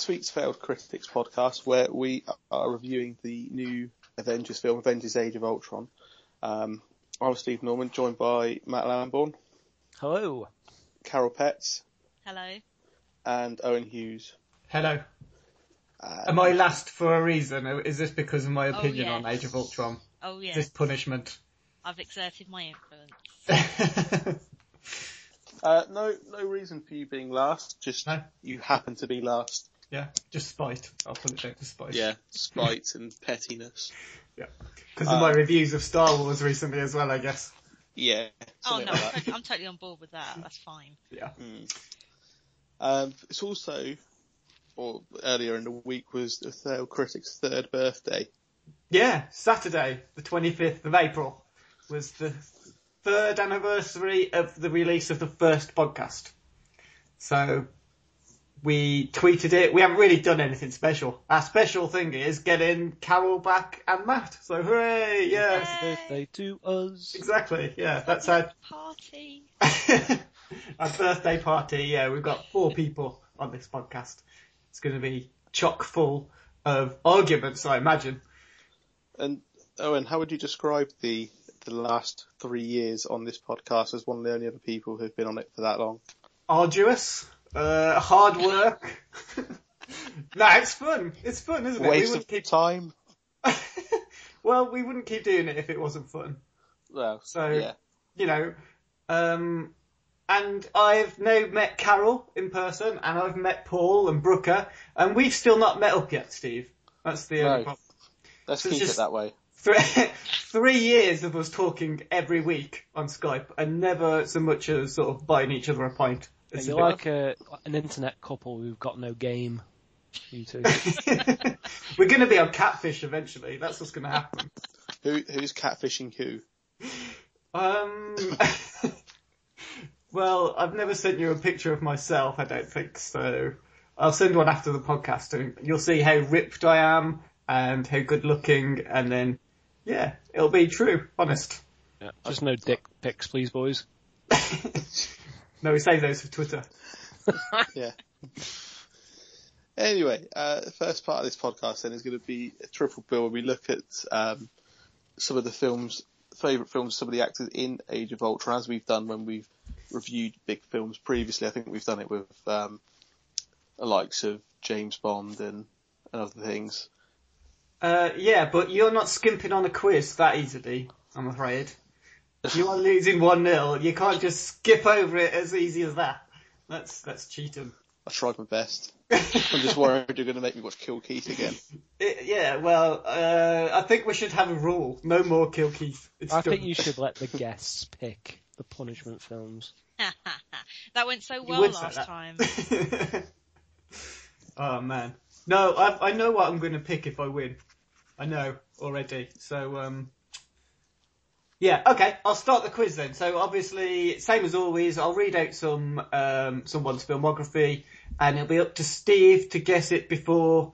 this week's Failed Critics podcast, where we are reviewing the new Avengers film, Avengers: Age of Ultron. Um, I'm Steve Norman, joined by Matt Lamborn, Hello. Carol Petts, Hello. and Owen Hughes. Hello. Uh, Am I last for a reason? Is this because of my opinion yes. on Age of Ultron? Oh yeah. this punishment? I've exerted my influence. uh, no, no reason for you being last. Just No. you happen to be last. Yeah, just spite. I'll put it down to spite. Yeah, spite and pettiness. yeah. Because of my reviews of Star Wars recently as well, I guess. Yeah. oh no, like I'm totally, on board with that. That's fine. Yeah. Um, it's also, or earlier in the week was the Failed Critics' third birthday. Yeah, Saturday, the 25th of April, was the third anniversary of the release of the first podcast. So, we tweeted it. We haven't really done anything special. Our special thing is getting Carol back and Matt. So, hooray! Yes, Yay. Birthday to us. exactly. Yeah, that's our, Party. our birthday party. Yeah, we've got four people on this podcast. It's going to be chock full of arguments, I imagine. And Owen, how would you describe the the last three years on this podcast as one of the only other people who've been on it for that long? arduous, uh, hard work. no, it's fun. It's fun, isn't it? we Waste of wouldn't keep. time. well, we wouldn't keep doing it if it wasn't fun. Well, So, yeah, you know, um, and I've now met Carol in person, and I've met Paul and Brooker, and we've still not met up yet, Steve. That's the only problem. let's so keep it that way. Three, three years of us talking every week on Skype, and never so much as sort of buying each other a pint. It's a You're bit- like a, an internet couple who've got no game. You two. We're going to be on Catfish eventually. That's what's going to happen. Who who's catfishing who? Um. well, I've never sent you a picture of myself. I don't think so. I'll send one after the podcast, and you'll see how ripped I am and how good looking, and then yeah, it'll be true, honest. Yeah, just no dick pics, please, boys. No, we save those for Twitter. Yeah. Anyway, uh, the first part of this podcast then is going to be a triple bill where we look at um, some of the films, favourite films, of some of the actors in Age of Ultron, as we've done when we've reviewed big films previously. I think we've done it with um, the likes of James Bond and, and other things. Uh, yeah, but you're not skimping on a quiz that easily, I'm afraid. You are losing one 0 You can't just skip over it as easy as that. That's that's cheating. I tried my best. I'm just worried you're going to make me watch Kill Keith again. It, yeah, well, uh, I think we should have a rule: no more Kill Keith. It's I done. think you should let the guests pick the punishment films. that went so well last that. time. oh man, no, I I know what I'm going to pick if I win. I know already. So um, Yeah, okay. I'll start the quiz then. So obviously, same as always, I'll read out some um, someone's filmography, and it'll be up to Steve to guess it before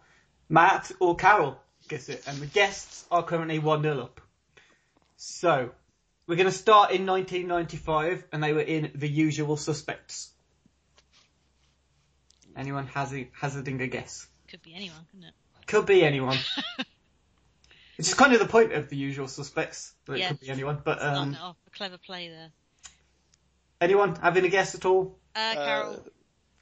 Matt or Carol guess it. And the guests are currently one 0 up. So we're going to start in 1995, and they were in The Usual Suspects. Anyone hazard, hazarding a guess? Could be anyone, couldn't it? Could be anyone. Which is kind of the point of The Usual Suspects. That it could be anyone. But um, Starting it a clever play there. anyone having a guess at all? Uh, Carol,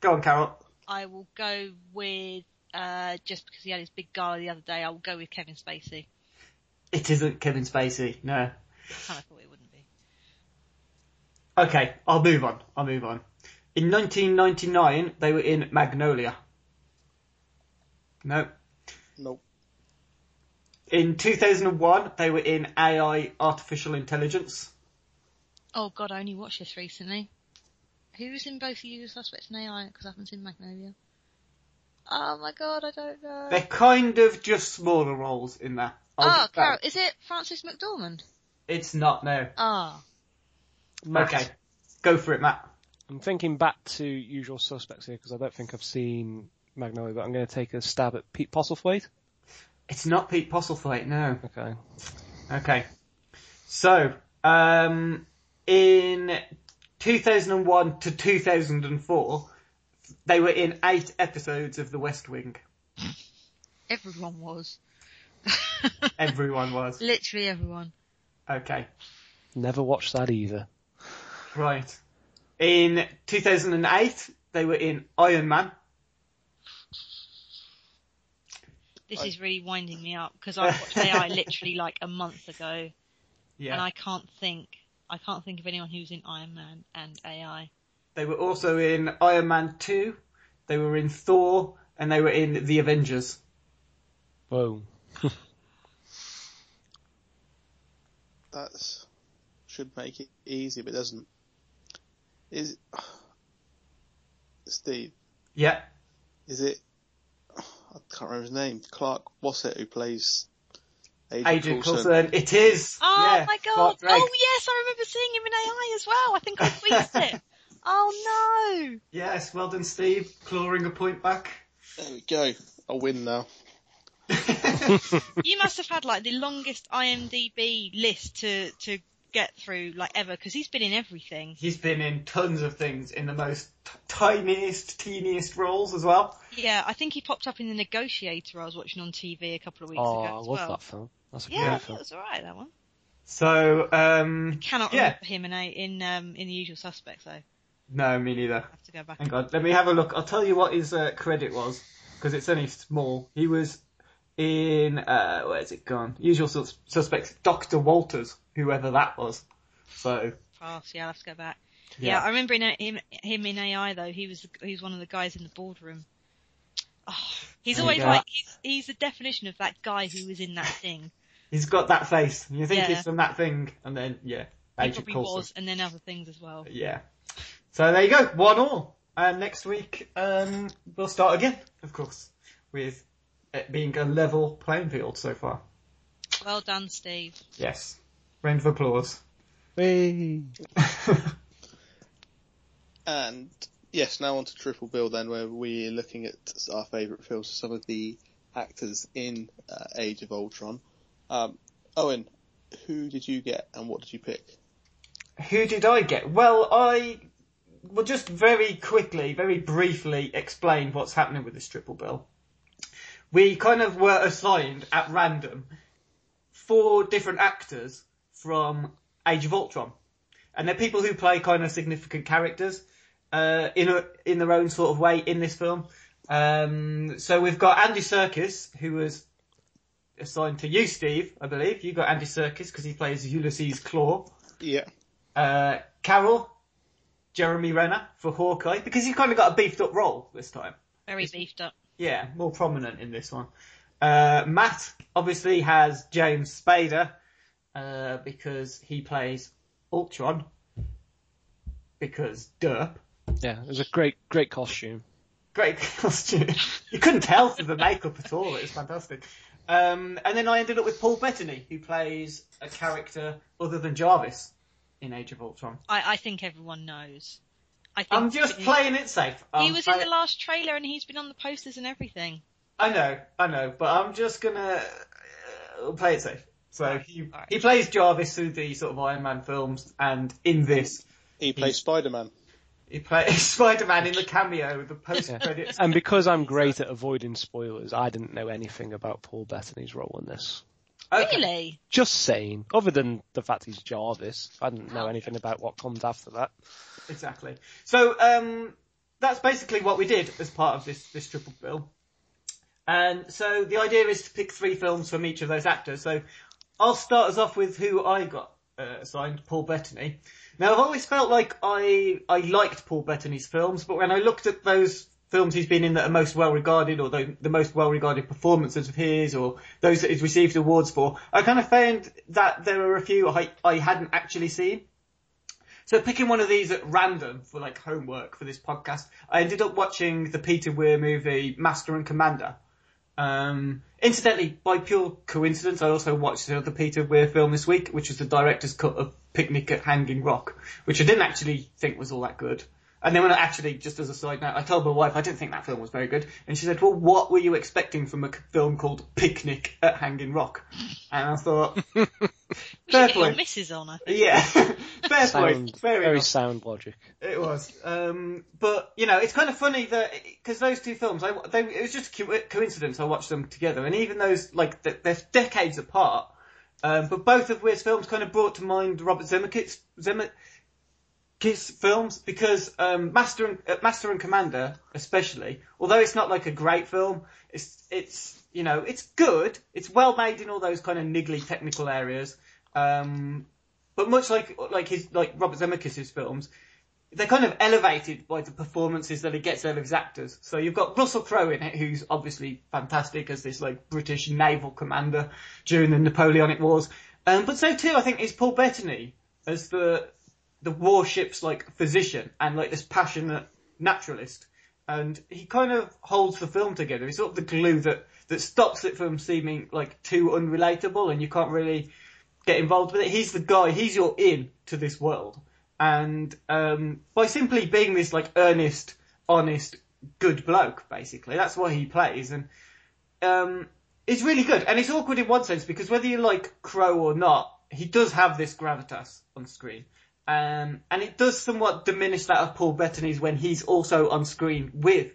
Go on, Carol. I will go with, uh, just because he had his big guy the other day, I will go with Kevin Spacey. It isn't Kevin Spacey. No. I kind of thought it wouldn't be. Okay, I'll move on. I'll move on. In 1999, they were in Magnolia. No. Nope. In 2001, they were in AI Artificial Intelligence. Oh god, I only watched this recently. Who's in both the usual suspects and AI? Because I haven't seen Magnolia. Oh my god, I don't know. They're kind of just smaller roles in that. I'll Oh, Carol, is it Frances McDormand? It's not, no. Ah, Matt, Okay. Go for it, Matt. I'm thinking back to Usual Suspects here because I don't think I've seen Magnolia, but I'm going to take a stab at Pete Postlethwaite. It's not Pete Postlethwaite, no. Okay. Okay. So, um, in 2001 to 2004, they were in eight episodes of The West Wing. everyone was. Everyone was. Literally everyone. Okay. Never watched that either. Right. In 2008, they were in Iron Man. This is really winding me up because I watched AI literally like a month ago, and I can't think. I can't think of anyone who's in Iron Man and AI. They were also in Iron Man 2. They were in Thor, and they were in The Avengers. Whoa. That's should make it easy, but doesn't. Is Steve? Yeah. Is it? I can't remember his name. Clark Wassett, who plays Agent, Agent Coulson. Coulson. It is. Oh yeah, my god! Oh yes, I remember seeing him in AI as well. I think I tweeted it. Oh no! Yes, well done, Steve. Clawing a point back. There we go. I'll win now. You must have had like the longest IMDb list to to get through like ever because he's been in everything. He's been in tons of things in the most t- tiniest, teeniest roles as well. Yeah, I think he popped up in the Negotiator I was watching on TV a couple of weeks Oh, ago I as love well. that film. That's a Yeah, great it film. was alright that one. So, um, Cannot Yeah. remember him in a, in um in the Usual Suspects though. I no, me neither. have to go back. Hang on, let me have a look. I'll tell you what his uh, credit was because it's only small. He was in uh, where's it gone? Usual sus- suspects, Doctor Walters, whoever that was. So Pass. Yeah, I'll have to go back. Yeah. Yeah, I remember in a, him him in AI though. He was he was one of the guys in the boardroom. Oh, he's There always like he's, he's the definition of that guy who was in that thing. he's got that face. You think Yeah. it's from that thing, and then yeah, He Agent probably Coulson. was, and then other things as well. Yeah. So there you go, one all. And next week um, we'll start again, of course, with it being a level playing field so far. Well done, Steve. Yes. Round of applause. Whee! And yes, now on to Triple Bill then, where we're looking at our favourite films, some of the actors in uh, Age of Ultron. Um, Owen, who did you get and what did you pick? Who did I get? Well, I will just very quickly, very briefly explain what's happening with this triple bill. We kind of were assigned at random four different actors from Age of Ultron, and they're people who play kind of significant characters uh, in a, in their own sort of way in this film. Um, so we've got Andy Serkis, who was assigned to you, Steve, I believe. You got Andy Serkis because he plays Ulysses Klaue Yeah. uh, Carol, Jeremy Renner for Hawkeye, because he's kind of got a beefed up role this time. Very beefed up. Yeah, more prominent in this one. Uh, Matt obviously has James Spader, uh, because he plays Ultron. Because derp. Yeah, it was a great, great costume. Great costume. you couldn't tell through the makeup at all. It was fantastic. Um, and then I ended up with Paul Bettany, who plays a character other than Jarvis in Age of Ultron. I, I think everyone knows. I think I'm just he- playing it safe. He I'm was in the last trailer and he's been on the posters and everything. I know, I know, but I'm just gonna uh, play it safe. So he alright. he plays Jarvis through the sort of Iron Man films, and in this He plays Spider Man. He plays Spider-Man in the cameo, the post Yeah. credits. And because I'm great at avoiding spoilers, I didn't know anything about Paul Bettany's role in this. Okay. Really? Just saying, other than the fact he's Jarvis, I didn't know anything about what comes after that. Exactly. So um, that's basically what we did as part of this this triple bill. And so the idea is to pick three films from each of those actors. So I'll start us off with who I got uh, assigned, Paul Bettany. Now I've always felt like I I liked Paul Bettany's films, but when I looked at those films he's been in that are most well regarded, or the, the most well regarded performances of his, or those that he's received awards for, I kind of found that there were a few I I hadn't actually seen. So picking one of these at random for like homework for this podcast, I ended up watching the Peter Weir movie Master and Commander. Um, incidentally, by pure coincidence, I also watched the other Peter Weir film this week, which was the director's cut of Picnic at Hanging Rock, which I didn't actually think was all that good. And then when I actually, just as a side note, I told my wife I didn't think that film was very good, and she said, "Well, what were you expecting from a film called Picnic at Hanging Rock?" And I thought, fair get your point. missus on her. Yeah, fair Sound, point. Fair very enough. sound logic. It was, um, but you know, it's kind of funny that because those two films, I they, it was just a coincidence. I watched them together, and even those like they're decades apart, um, but both of Weir's films kind of brought to mind Robert Zemeckis, Zemeckis films because um, Master and uh, Master and Commander, especially, although it's not like a great film, it's it's you know it's good, it's well made in all those kind of niggly technical areas. Um, but much like like his like Robert Zemeckis' films, they're kind of elevated by the performances that he gets out of his actors. So you've got Russell Crowe in it, who's obviously fantastic as this like British naval commander during the Napoleonic Wars. Um, but so too, I think is Paul Bettany as the the warship's like physician and like this passionate naturalist. And he kind of holds the film together. He's sort of the glue that, that stops it from seeming like too unrelatable and you can't really get involved with it. He's the guy, he's your in to this world. And um, by simply being this like earnest, honest, good bloke, basically, that's what he plays. And um, it's really good. And it's awkward in one sense because whether you like Crowe or not, he does have this gravitas on screen. Um, and it does somewhat diminish that of Paul Bettany's when he's also on screen with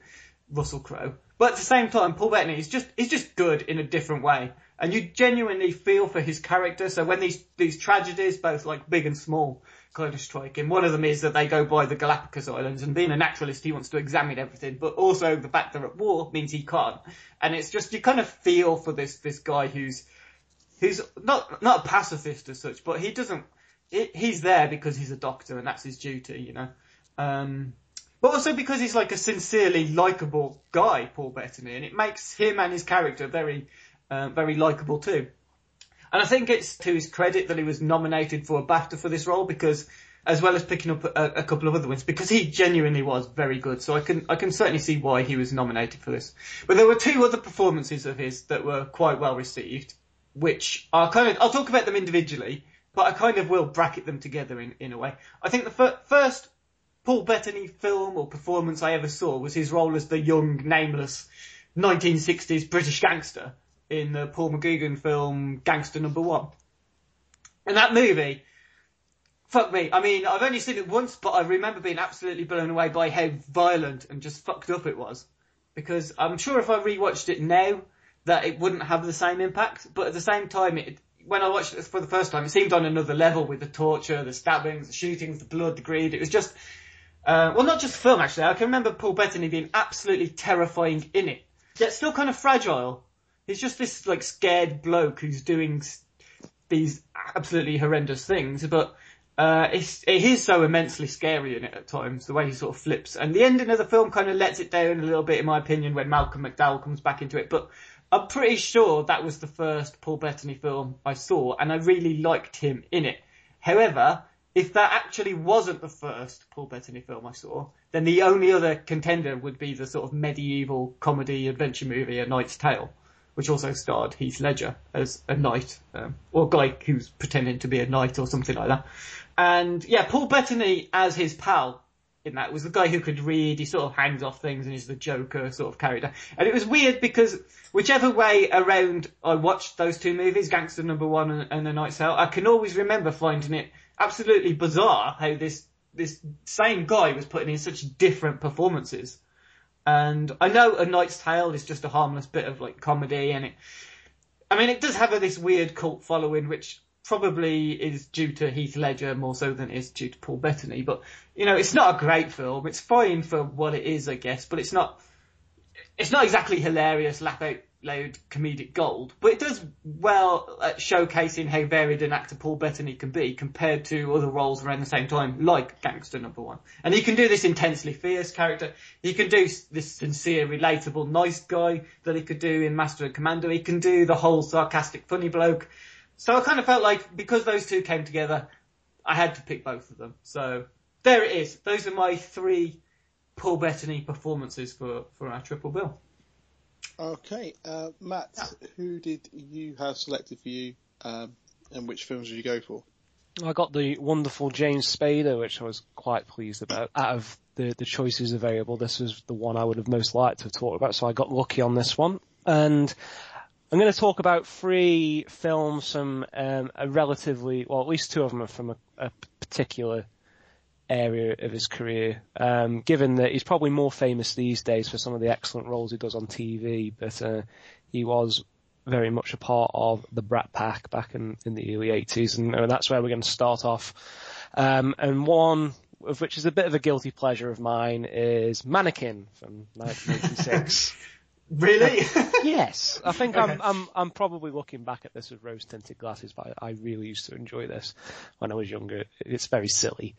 Russell Crowe. But at the same time, Paul Bettany is just is just good in a different way, and you genuinely feel for his character. So when these these tragedies, both like big and small, kind of strike him. One of them is that they go by the Galapagos Islands, and being a naturalist, he wants to examine everything. But also the fact they're at war means he can't, and it's just you kind of feel for this this guy who's who's not not a pacifist as such, but he doesn't. He, he's there because he's a doctor and that's his duty, you know. Um, but also because he's like a sincerely likable guy, Paul Bettany, and it makes him and his character very, uh, very likable too. And I think it's to his credit that he was nominated for a BAFTA for this role because, as well as picking up a, a couple of other wins, because he genuinely was very good. So I can I can certainly see why he was nominated for this. But there were two other performances of his that were quite well received, which are kind of I'll talk about them individually, but I kind of will bracket them together in in a way. I think the fir- first Paul Bettany film or performance I ever saw was his role as the young, nameless 1960s British gangster in the Paul McGuigan film Gangster Number One. And that movie, fuck me. I mean, I've only seen it once, but I remember being absolutely blown away by how violent and just fucked up it was. Because I'm sure if I rewatched it now, that it wouldn't have the same impact. But at the same time, it, when I watched it for the first time, it seemed on another level with the torture, the stabbings, the shootings, the blood, the greed. It was just, uh, well, not just film actually. I can remember Paul Bettany being absolutely terrifying in it, yet still kind of fragile. He's just this like scared bloke who's doing these absolutely horrendous things, but uh, it's, it is so immensely scary in it at times, the way he sort of flips. And the ending of the film kind of lets it down a little bit, in my opinion, when Malcolm McDowell comes back into it. But I'm pretty sure that was the first Paul Bettany film I saw, and I really liked him in it. However, if that actually wasn't the first Paul Bettany film I saw, then the only other contender would be the sort of medieval comedy adventure movie A Knight's Tale, which also starred Heath Ledger as a knight, um, or a guy who's pretending to be a knight or something like that. And yeah, Paul Bettany as his pal in that was the guy who could read. He sort of hangs off things and is the Joker sort of character. And it was weird because whichever way around I watched those two movies, Gangster Number One and, and The Knight's Tale, I can always remember finding it absolutely bizarre how this this same guy was putting in such different performances. And I know A Knight's Tale is just a harmless bit of like comedy, and it, I mean, it does have a, this weird cult following, which probably is due to Heath Ledger more so than it is due to Paul Bettany. But you know, it's not a great film. It's fine for what it is, I guess, but it's not. It's not exactly hilarious, laugh out loud comedic gold, but it does well at showcasing how varied an actor Paul Bettany can be compared to other roles around the same time, like Gangster Number One. And he can do this intensely fierce character. He can do this sincere, relatable, nice guy that he could do in Master and Commander. He can do the whole sarcastic, funny bloke. So I kind of felt like because those two came together, I had to pick both of them. So there it is. Those are my three Paul Bettany performances for, for our triple bill. Okay, uh, Matt, who did you have selected for you, um, and which films did you go for? I got the wonderful James Spader, which I was quite pleased about. Out of the, the choices available, this was the one I would have most liked to have talked about, so I got lucky on this one. And I'm going to talk about three films from um, a relatively, well, at least two of them are from a, a particular area of his career. Um, given that he's probably more famous these days for some of the excellent roles he does on TV, but uh, he was very much a part of the Brat Pack back in, in the early 80s, and that's where we're going to start off. Um, and one of which is a bit of a guilty pleasure of mine is Mannequin from 1986. Really? yes, I think Okay. I'm, I'm I'm probably looking back at this with rose tinted glasses, but I, I really used to enjoy this when I was younger. It's very silly,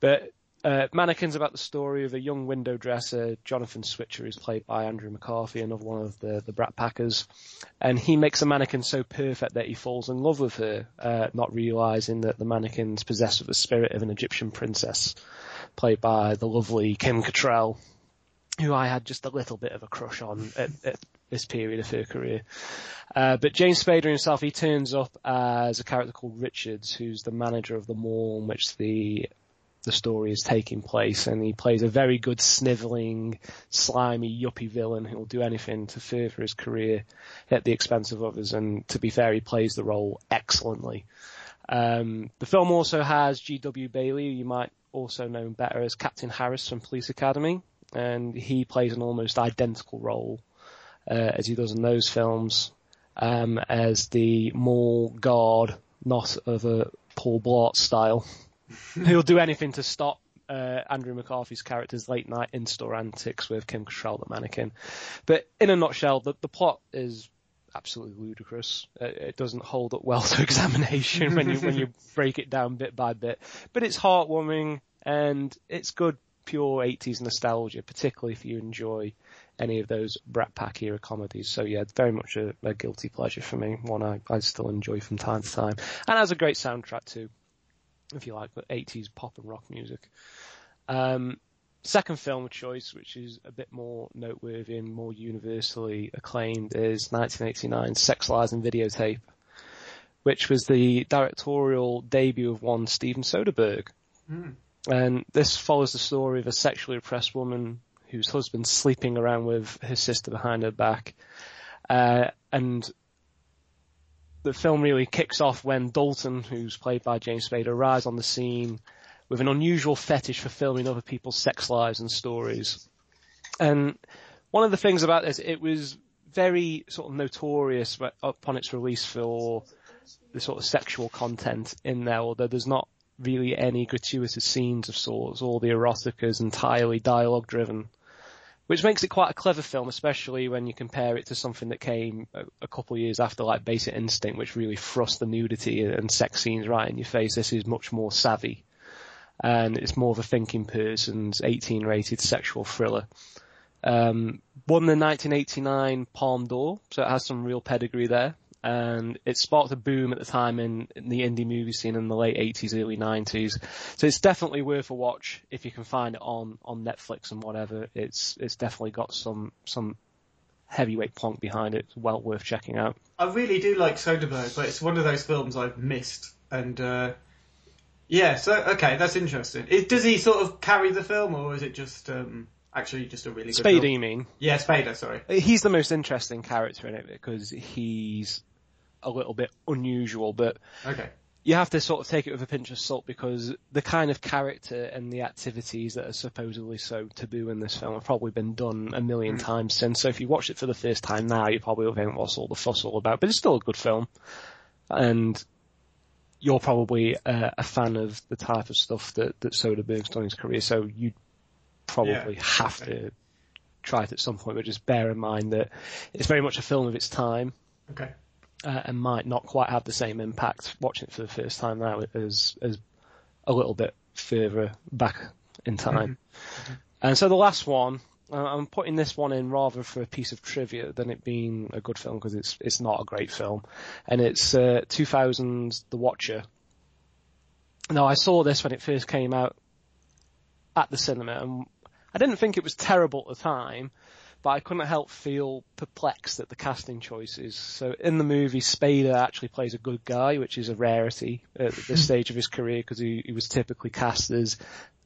but uh, Mannequin's about the story of a young window dresser, Jonathan Switcher, who's played by Andrew McCarthy, another one of the the Brat Packers, and he makes a mannequin so perfect that he falls in love with her, uh, not realizing that the mannequin's possessed with the spirit of an Egyptian princess, played by the lovely Kim Cattrall who I had just a little bit of a crush on at, at this period of her career. Uh, but James Spader himself, he turns up as a character called Richards, who's the manager of the mall in which the the story is taking place, and he plays a very good snivelling, slimy, yuppie villain who will do anything to further his career at the expense of others. And to be fair, he plays the role excellently. Um, the film also has G.W. Bailey, who you might also know better as Captain Harris from Police Academy, and he plays an almost identical role uh, as he does in those films um, as the mall guard, not of a Paul Blart style. He'll do anything to stop uh, Andrew McCarthy's character's late night in-store antics with Kim Cattrall the mannequin. But in a nutshell, the, the plot is absolutely ludicrous. It, it doesn't hold up well to examination when you when you break it down bit by bit. But it's heartwarming and it's good pure 80s nostalgia, particularly if you enjoy any of those Brat Pack era comedies. So yeah, very much a, a guilty pleasure for me, one I, I still enjoy from time to time. And has a great soundtrack too, if you like the 80s pop and rock music. Um, second film of choice, which is a bit more noteworthy and more universally acclaimed, is 1989's Sex Lies and Videotape, which was the directorial debut of one Steven Soderbergh. And this follows the story of a sexually repressed woman whose husband's sleeping around with her sister behind her back. Uh, and the film really kicks off when Dalton, who's played by James Spader, arrives on the scene with an unusual fetish for filming other people's sex lives and stories. And one of the things about this, it was very sort of notorious upon its release for the sort of sexual content in there, although there's not really any gratuitous scenes of sorts. All the erotica is entirely dialogue driven, which makes it quite a clever film, especially when you compare it to something that came a, a couple of years after, like Basic Instinct, which really thrust the nudity and sex scenes right in your face. This is much more savvy, and it's more of a thinking person's 18 rated sexual thriller. Um, won the 1989 Palme d'Or, so it has some real pedigree there and it sparked a boom at the time in, in the indie movie scene in the late 80s, early 90s. So it's definitely worth a watch if you can find it on, on Netflix and whatever. It's, it's definitely got some, some heavyweight plonk behind it. It's well worth checking out. I really do like Soderbergh, but it's one of those films I've missed. And uh, yeah, so okay, that's interesting. Is, does he sort of carry the film, or is it just um, actually just a really good Spader, film? you mean? Yeah, Spader. Sorry. He's the most interesting character in it because he's a little bit unusual, but Okay. you have to sort of take it with a pinch of salt because the kind of character and the activities that are supposedly so taboo in this film have probably been done a million times since. So if you watch it for the first time now, you probably will think, what's all the fuss all about? But it's still a good film. And you're probably uh, a fan of the type of stuff that, that Soderbergh's done in his career, so you probably Yeah. have to try it at some point, but just bear in mind that it's very much a film of its time Okay. Uh, and might not quite have the same impact watching it for the first time now as as a little bit further back in time. And so the last one, uh, I'm putting this one in rather for a piece of trivia than it being a good film because it's it's not a great film, and it's uh, 2000's The Watcher. Now I saw this when it first came out at the cinema, and I didn't think it was terrible at the time, but I couldn't help feel perplexed at the casting choices. So in the movie, Spader actually plays a good guy, which is a rarity at this stage of his career because he, he was typically cast as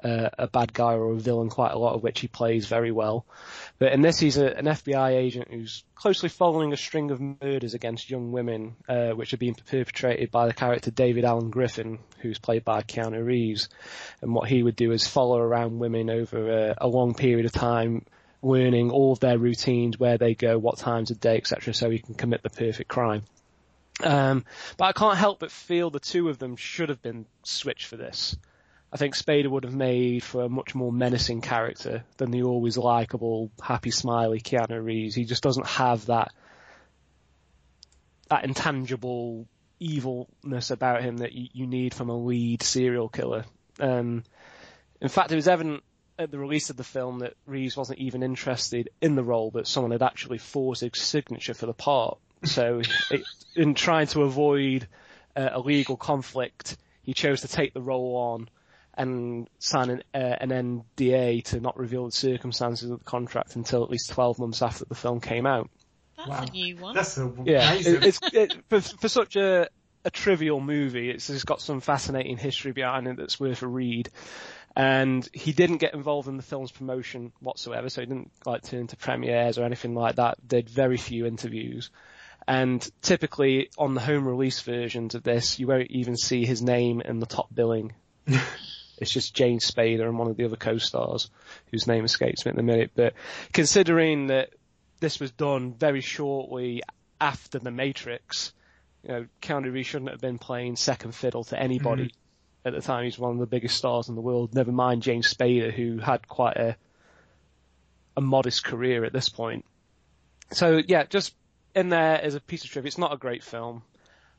uh, a bad guy or a villain, quite a lot of which he plays very well. But in this, he's a, an FBI agent who's closely following a string of murders against young women, uh, which are being perpetrated by the character David Allen Griffin, who's played by Keanu Reeves. And what he would do is follow around women over a, a long period of time, learning all of their routines, where they go, what times of day, etc., so he can commit the perfect crime. Um, but I can't help but feel the two of them should have been switched for this. I think Spader would have made for a much more menacing character than the always likable, happy, smiley Keanu Reeves. He just doesn't have that that intangible evilness about him that you, you need from a lead serial killer. Um, in fact, it was evident at the release of the film that Reeves wasn't even interested in the role, but someone had actually forged his signature for the part. So, it, in trying to avoid uh, a legal conflict, he chose to take the role on and sign an, uh, an NDA to not reveal the circumstances of the contract until at least 12 months after the film came out. That's Wow. a new one. That's a, Yeah, it, it's it, for, for such a, a trivial movie. It's, it's got some fascinating history behind it that's worth a read. And he didn't get involved in the film's promotion whatsoever, so he didn't like turn to premieres or anything like that. Did very few interviews. And typically on the home release versions of this, you won't even see his name in the top billing. it's just Jane Spader and one of the other co-stars, whose name escapes me at the minute. But considering that this was done very shortly after The Matrix, you know, Keanu Reeves shouldn't have been playing second fiddle to anybody mm. At the time. He's one of the biggest stars in the world. Never mind James Spader, who had quite a a modest career at this point. So yeah, just in there as a piece of trivia. It's not a great film.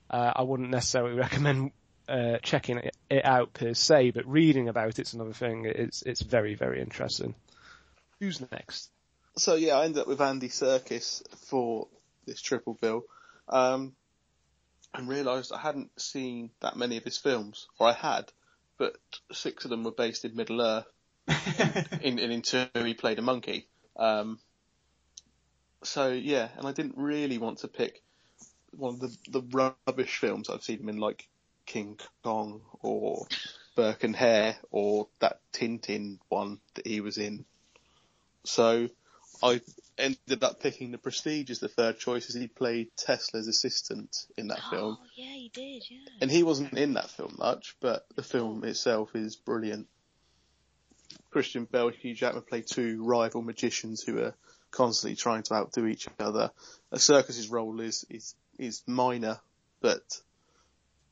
Uh, I wouldn't necessarily recommend uh, checking it, out per se, but reading about it's another thing. It's it's very very interesting. Who's next? So yeah, I ended up with Andy Serkis for this triple bill, um, and realised I hadn't seen that many of his films, or I had, but six of them were based in Middle Earth. in, in, in two, he played a monkey. Um, so yeah, and I didn't really want to pick one of the the rubbish films I've seen him in, like King Kong or Burke and Hare or that Tintin one that he was in. So I ended up picking The Prestige as the third choice as he played Tesla's assistant in that oh, film. Oh, yeah, he did, yeah. And he wasn't in that film much, but the film oh. itself is brilliant. Christian Bale, Hugh Jackman play two rival magicians who are constantly trying to outdo each other. A Serkis's role is, is, is minor, but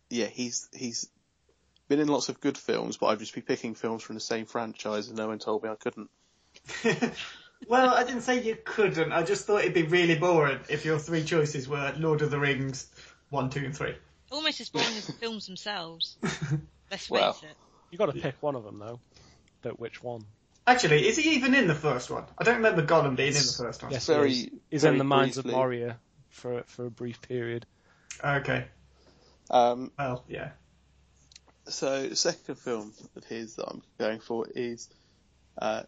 yeah, he's, he's been in lots of good films, but I'd just be picking films from the same franchise and no one told me I couldn't. well, I didn't say you couldn't. I just thought it'd be really boring if your three choices were Lord of the Rings, one, two, and three. Almost as boring as the films themselves. Let's face Well. it. You got to pick one of them though. But which one? Actually, is he even in the first one? I don't remember Gollum being in the first one. Yes, Very- he is. He's very in the Mines briefly. of Moria for for a brief period. Okay. Um, Well, yeah. So the second film of his that I'm going for is uh,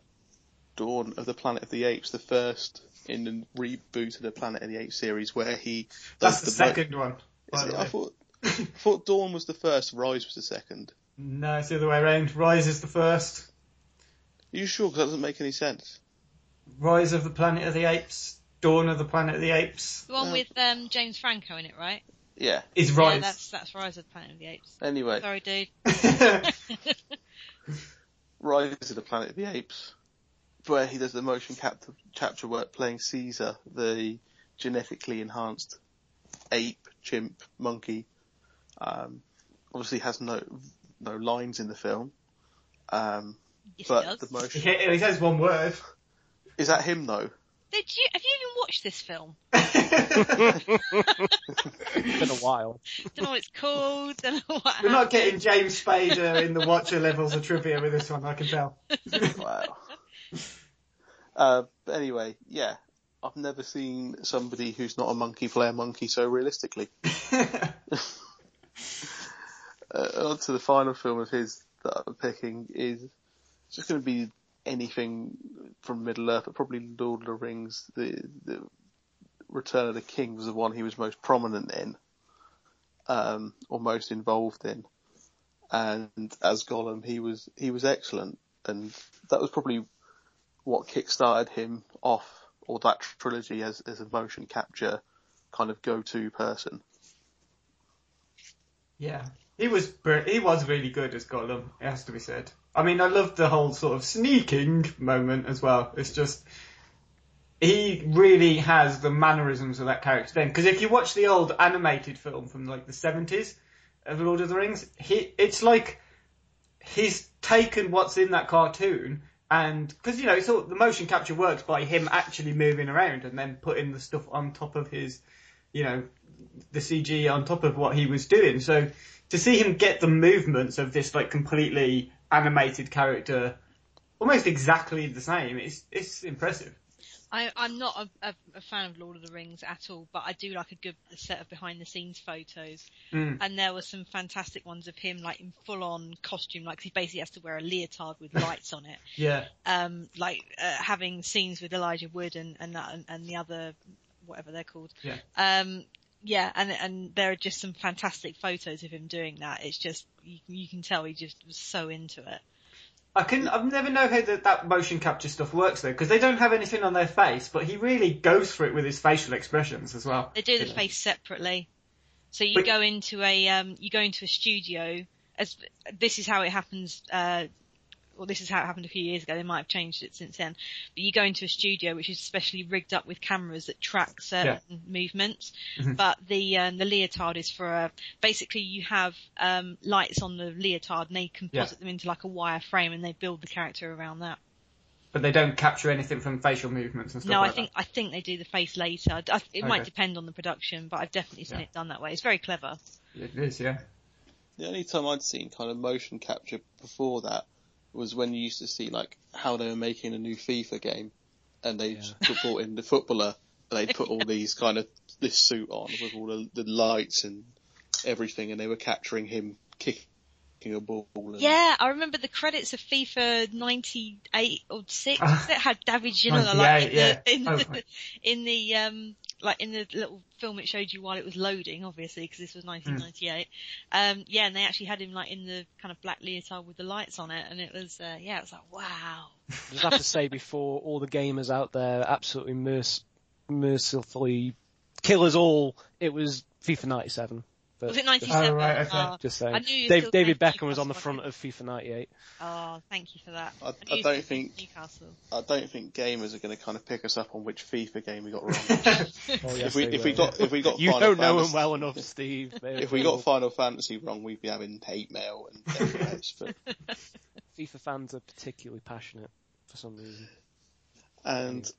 Dawn of the Planet of the Apes, the first in the reboot of the Planet of the Apes series where he. That's does the, mo- second one. by the it? I thought, I thought Dawn was the first, Rise was the second. No, it's the other way around. Rise is the first. Are you sure? Because that doesn't make any sense. Rise of the Planet of the Apes. Dawn of the Planet of the Apes. The one with um, James Franco in it, right? Yeah. Is Yeah, Rise. that's that's Rise of the Planet of the Apes. Anyway, Sorry, dude. Rise of the Planet of the Apes, where he does the motion capture, capture work playing Caesar, the genetically enhanced ape, chimp, monkey. Um, obviously has no no lines in the film. Um, Yes, but he does. the motion he, he says one word. is that him though? Did you have you even watched this film? It's been a while. Don't know what it's called. Don't know what. We're not getting James Spader in the Watcher levels of trivia with this one, I can tell. Wow. Uh, but anyway, yeah, I've never seen somebody who's not a monkey play a monkey so realistically. uh, on to the final film of his that I'm picking is just going to be anything from Middle Earth, but probably Lord of the Rings. The, the Return of the King was the one he was most prominent in, um, or most involved in. And as Gollum, he was he was excellent, and that was probably what kick-started him off, or that trilogy as as a motion capture kind of go-to person. Yeah, he was he was really good as Gollum. It has to be said. I mean, I loved the whole sort of sneaking moment as well. It's just he really has the mannerisms of that character. Then, because if you watch the old animated film from like the seventies of Lord of the Rings, he it's like he's taken what's in that cartoon. And because you know, all, the motion capture works by him actually moving around and then putting the stuff on top of his, you know, the CG on top of what he was doing. So to see him get the movements of this like completely animated character almost exactly the same, it's it's impressive. I, I'm not a, a, a fan of Lord of the Rings at all, but I do like a good set of behind the scenes photos. Mm. And there were some fantastic ones of him like in full on costume, like he basically has to wear a leotard with lights on it. Yeah. Um, like uh, having scenes with Elijah Wood and and, and and the other whatever they're called. Yeah. Um, yeah, and and there are just some fantastic photos of him doing that. It's just you, you can tell he just was so into it. I can. I've never know how that, that motion capture stuff works though, because they don't have anything on their face, but he really goes for it with his facial expressions as well. They do the face separately. So you But- go into a um, you go into a studio. As this is how it happens. Uh, well, this is how it happened a few years ago. They might have changed it since then. But you go into a studio which is specially rigged up with cameras that track certain movements. Mm-hmm. But the um, the leotard is for a, basically you have um, lights on the leotard and they composite Yeah. them into like a wire frame and they build the character around that. But they don't capture anything from facial movements and stuff. No, like I think I think they do the face later. I- I- it might depend on the production, but I've definitely seen Yeah. it done that way. It's very clever. it is. Yeah. The only time I'd seen kind of motion capture before that was when you used to see like how they were making a new FIFA game, and they just brought in the footballer, and they'd put all these kind of this suit on with all the, the lights and everything, and they were capturing him kicking a ball. And, Yeah, I remember the credits of FIFA 98 or 6 Ah. that had David Ginola like in yeah. the, in, Oh, the, in the um like in the little film it showed you while it was loading, obviously because this was Hmm. 1998. Um, yeah, and they actually had him like in the kind of black leotard with the lights on it, and it was uh, yeah, it was like wow. I just have to say before all the gamers out there absolutely merc- mercifully kill us all, it was FIFA 97. But Was it just- 97? Oh, right, okay. Oh, Just saying. I knew Dave, David Beckham was on the front of FIFA 98. Oh, thank you for that. I- knew I don't think- Newcastle. I don't think gamers are going to kind of pick us up on which FIFA game we got wrong. Oh, yes, if we they if we will. got if we got you Final don't know him well enough, Steve. if we got Final Fantasy wrong, we'd be having hate mail and everything else. But FIFA fans are particularly passionate for some reason. And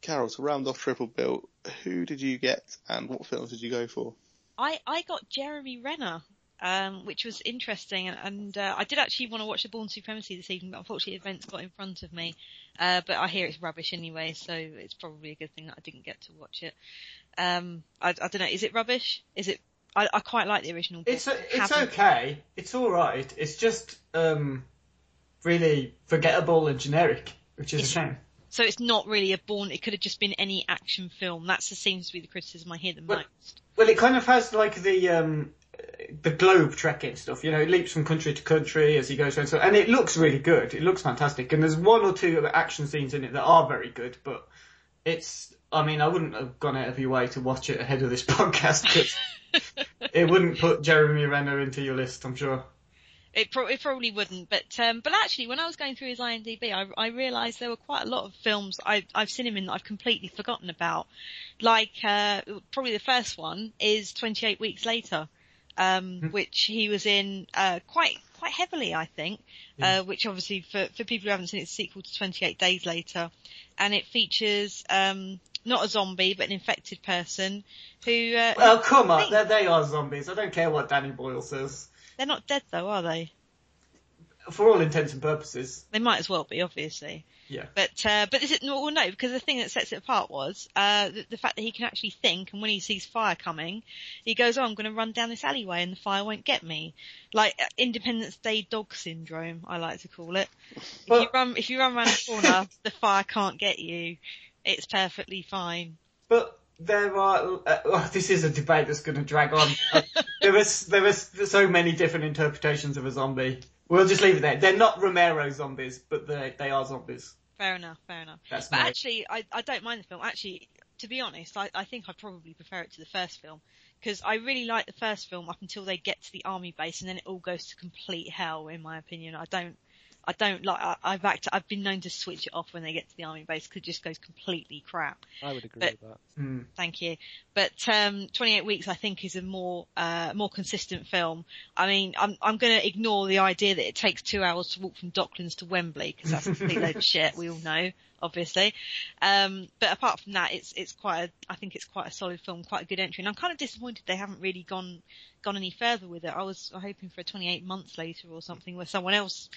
Carol, to round off Triple Bill, who did you get and what films did you go for? I, I got Jeremy Renner, um, which was interesting, and, and uh, I did actually want to watch the Bourne Supremacy this evening, but unfortunately events got in front of me. Uh, but I hear it's rubbish anyway, so it's probably a good thing that I didn't get to watch it. Um, I, I don't know, is it rubbish? Is it? I, I quite like the original. book. It's a, it's Haven't- okay. It's all right. It's just um, really forgettable and generic, which is a shame. So it's not really a Bourne. It could have just been any action film. That seems to be the criticism I hear the Well- most. Well, it kind of has like the um, the globe trekking stuff. You know, it leaps from country to country as he goes around. So, and it looks really good. It looks fantastic. And there's one or two action scenes in it that are very good. But it's, I mean, I wouldn't have gone out of your way to watch it ahead of this podcast because it wouldn't put Jeremy Renner into your list. I'm sure. It, pro- it probably wouldn't, but um, but actually, when I was going through his IMDb, I, I realised there were quite a lot of films I, I've seen him in that I've completely forgotten about. Like uh, probably the first one is 28 Weeks Later, um, which he was in uh, quite quite heavily, I think. Uh, which obviously for for people who haven't seen it, it's a sequel to 28 Days Later, and it features um, not a zombie but an infected person who. Uh, Well, come on, they they are zombies. I don't care what Danny Boyle says. They're not dead though, are they? For all intents and purposes, They might as well be, obviously. yeah. But uh, but this is no, well, no, because the thing that sets it apart was uh, the, the fact that he can actually think, and when he sees fire coming, he goes, "Oh, I'm going to run down this alleyway, and the fire won't get me." Like uh, Independence Day dog syndrome, I like to call it. If you run if you run around a corner, the fire can't get you. It's perfectly fine. But there are. Uh, oh, this is a debate that's going to drag on. There is there is so many different interpretations of a zombie. We'll just leave it there. They're not Romero zombies, but they they are zombies. Fair enough, fair enough. That's but actually, I, I don't mind the film. Actually, to be honest, I, I think I probably prefer it to the first film because I really like the first film up until they get to the army base, and then it all goes to complete hell. In my opinion, I don't, I don't like. I, I've act, I've been known to switch it off when they get to the army base because it just goes completely crap. I would agree But- with that. Hmm. Thank you. But um, 28 Weeks, I think, is a more uh, more consistent film. I mean, I'm I'm going to ignore the idea that it takes two hours to walk from Docklands to Wembley because that's a complete load of shit. We all know, obviously. Um, but apart from that, it's it's quite a I think it's quite a solid film, quite a good entry. And I'm kind of disappointed they haven't really gone gone any further with it. I was hoping for a 28 months later or something where someone else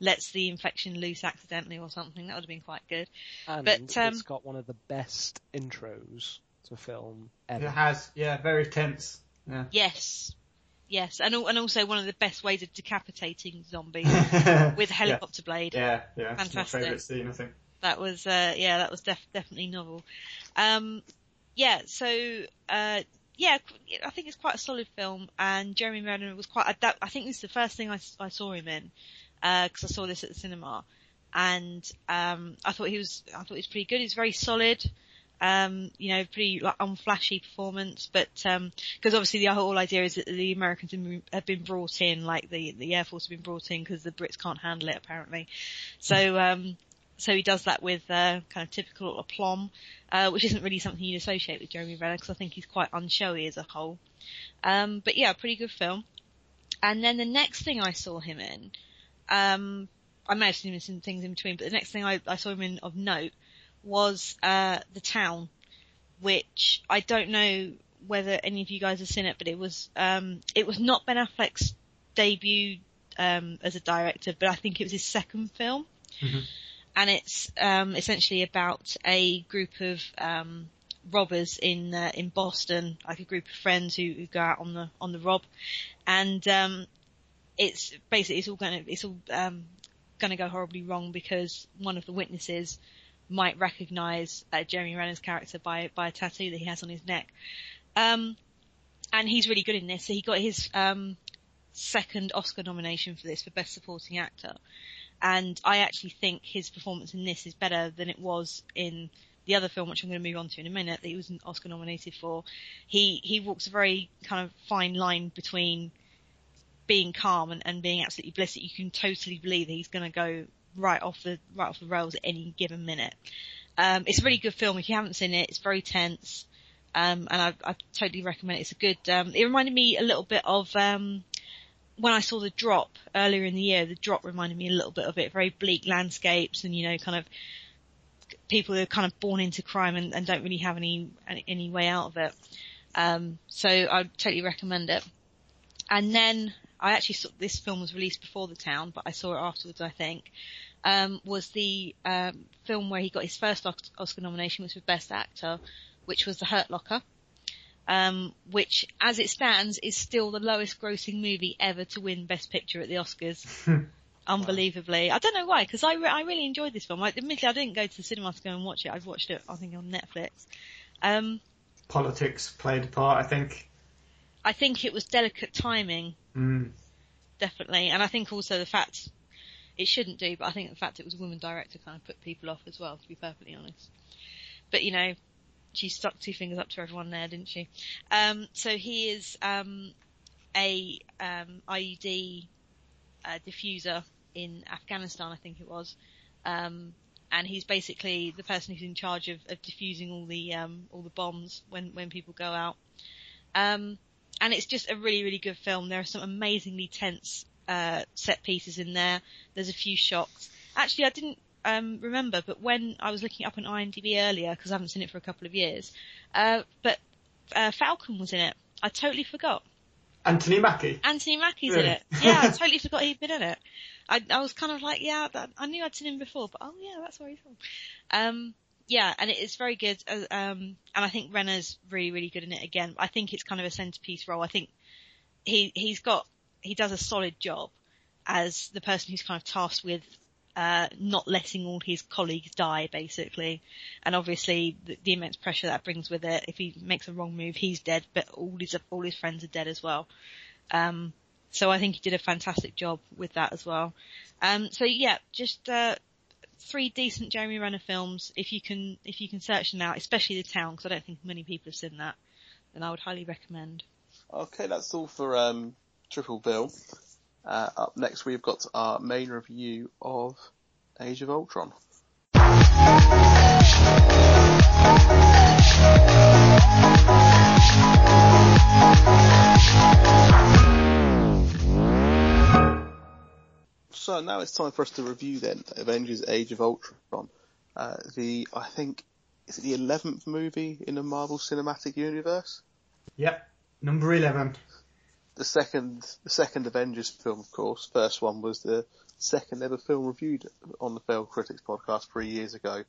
lets the infection loose accidentally or something. That would have been quite good. And But, um, it's got one of the best intros to film ever. It has, yeah, very tense. Yeah. Yes. Yes, and and also one of the best ways of decapitating zombies with a helicopter blade. Yeah, yeah. It's my favourite scene, I think. That was uh yeah, that was def- definitely novel. Um yeah, so uh yeah, I think it's quite a solid film and Jeremy Renner was quite I think this is the first thing I saw him in because I saw this at the cinema and um I thought he was I thought he was pretty good. He's very solid. Um, you know, pretty like unflashy performance, but um 'cause obviously the whole idea is that the Americans have been- have been brought in, like the the Air Force have been brought in because the Brits can't handle it apparently. So um, so he does that with uh, kind of typical aplomb, uh, which isn't really something you'd associate with Jeremy Renner because I think he's quite unshowy as a whole. Um, but yeah, pretty good film. And then the next thing I saw him in, um, I may have seen him in some things in between, but the next thing I, I saw him in of note was uh, The Town, which I don't know whether any of you guys have seen it, but it was um, it was not Ben Affleck's debut um, as a director, but I think it was his second film and it's um, essentially about a group of um, robbers in uh, in Boston, like a group of friends who, who go out on the on the rob, and um, it's basically it's all going to it's all um, going to go horribly wrong because one of the witnesses might recognise uh, Jeremy Renner's character by by a tattoo that he has on his neck, um, and he's really good in this. So he got his um, second Oscar nomination for this for Best Supporting Actor and I actually think his performance in this is better than it was in the other film, which I'm going to move on to in a minute, that he was Oscar nominated for. He he walks a very kind of fine line between being calm and, and being absolutely blissed. you can totally believe that he's going to go right off the right off the rails at any given minute. Um, it's a really good film. If you haven't seen it, it's very tense, um, and I, I totally recommend it. It's a good. Um, it reminded me a little bit of um, when I saw the drop earlier in the year, the drop reminded me a little bit of it. Very bleak landscapes and, you know, kind of people who are kind of born into crime and, and don't really have any, any, way out of it. Um, so I totally recommend it. And then I actually saw this film was released before The Town, but I saw it afterwards, I think. Um, was the um, film where he got his first Oscar nomination, which was for Best Actor, which was The Hurt Locker um, which, as it stands, is still the lowest grossing movie ever to win Best Picture at the Oscars. unbelievably. I don't know why, because I, re- I really enjoyed this film. I, admittedly, I didn't go to the cinema to go and watch it. I've watched it, I think, on Netflix. Um, Politics played a part, I think. I think it was delicate timing, Mm. definitely, and I think also the fact it shouldn't do, but I think the fact it was a woman director kind of put people off as well, to be perfectly honest. But you know, she stuck two fingers up to everyone there, didn't she? Um, so he is um, a um, IED uh, diffuser in Afghanistan, I think it was, um, and he's basically the person who's in charge of, of diffusing all the um, all the bombs when when people go out. Um, and it's just a really really good film. There are some amazingly tense uh, set pieces in there. There's a few shocks. Actually, I didn't um, remember, but when I was looking up on IMDb earlier, because I haven't seen it for a couple of years, uh, but uh, Falcon was in it. I totally forgot. Anthony Mackie. Anthony Mackie's in it. Yeah, I totally forgot he'd been in it. I, I was kind of like, yeah, that, I knew I'd seen him before, but oh yeah, that's where he's from. Um, yeah, and it is very good. uh, Um, and I think Renner's really, really good in it again. I think it's kind of a centerpiece role. I think he he's got he does a solid job as the person who's kind of tasked with uh, not letting all his colleagues die, basically. And obviously, the, the immense pressure that brings with it. If he makes a wrong move, he's dead, but all his all his friends are dead as well. Um, so I think he did a fantastic job with that as well. Um, so yeah, just uh, three decent Jeremy Renner films. If you can, if you can search them out, especially The Town, because I don't think many people have seen that, then I would highly recommend. Okay, that's all for um, Triple Bill. Uh, up next, we've got our main review of Age of Ultron. So now it's time for us to review then Avengers: Age of Ultron. Uh, the I think is it the eleventh movie in the Marvel Cinematic Universe? Yep. Number 11. The second the second Avengers film, of course. First one was the second ever film reviewed on the Failed Critics podcast three years ago.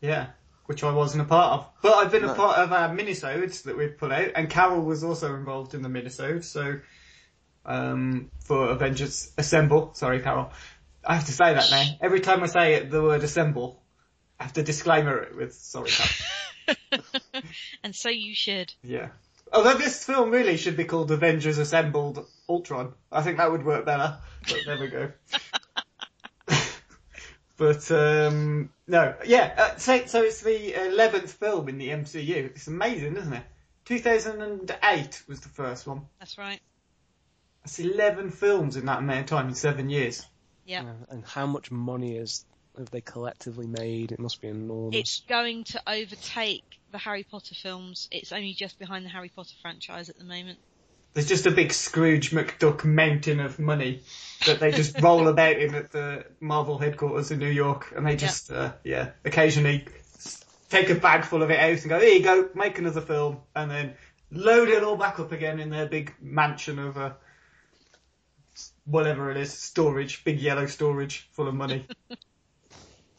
Yeah. Which I wasn't a part of. But I've been No. a part of our minisodes that we've put out, and Carol was also involved in the minisode, so, um, for Avengers Assemble. Sorry, Carol. I have to say that now. Every time I say it, the word assemble, I have to disclaimer it with sorry, Carol. And so you should. Yeah. Although this film really should be called Avengers Assembled Ultron. I think that would work better. But there we go. but um, no, yeah. Uh, so, so it's the eleventh film in the MCU. It's amazing, isn't it? 2008 was the first one. That's right. That's 11 films in that amount of time in seven years. Yeah. Yeah, and how much money is have they collectively made? It must be enormous. It's going to overtake the Harry Potter films. It's only just behind the Harry Potter franchise at the moment. There's just a big Scrooge McDuck mountain of money that they just roll about in at the Marvel headquarters in New York, and they just, uh, yeah, occasionally take a bag full of it out and go, here you go, make another film, and then load it all back up again in their big mansion of uh, whatever it is, storage, big yellow storage full of money.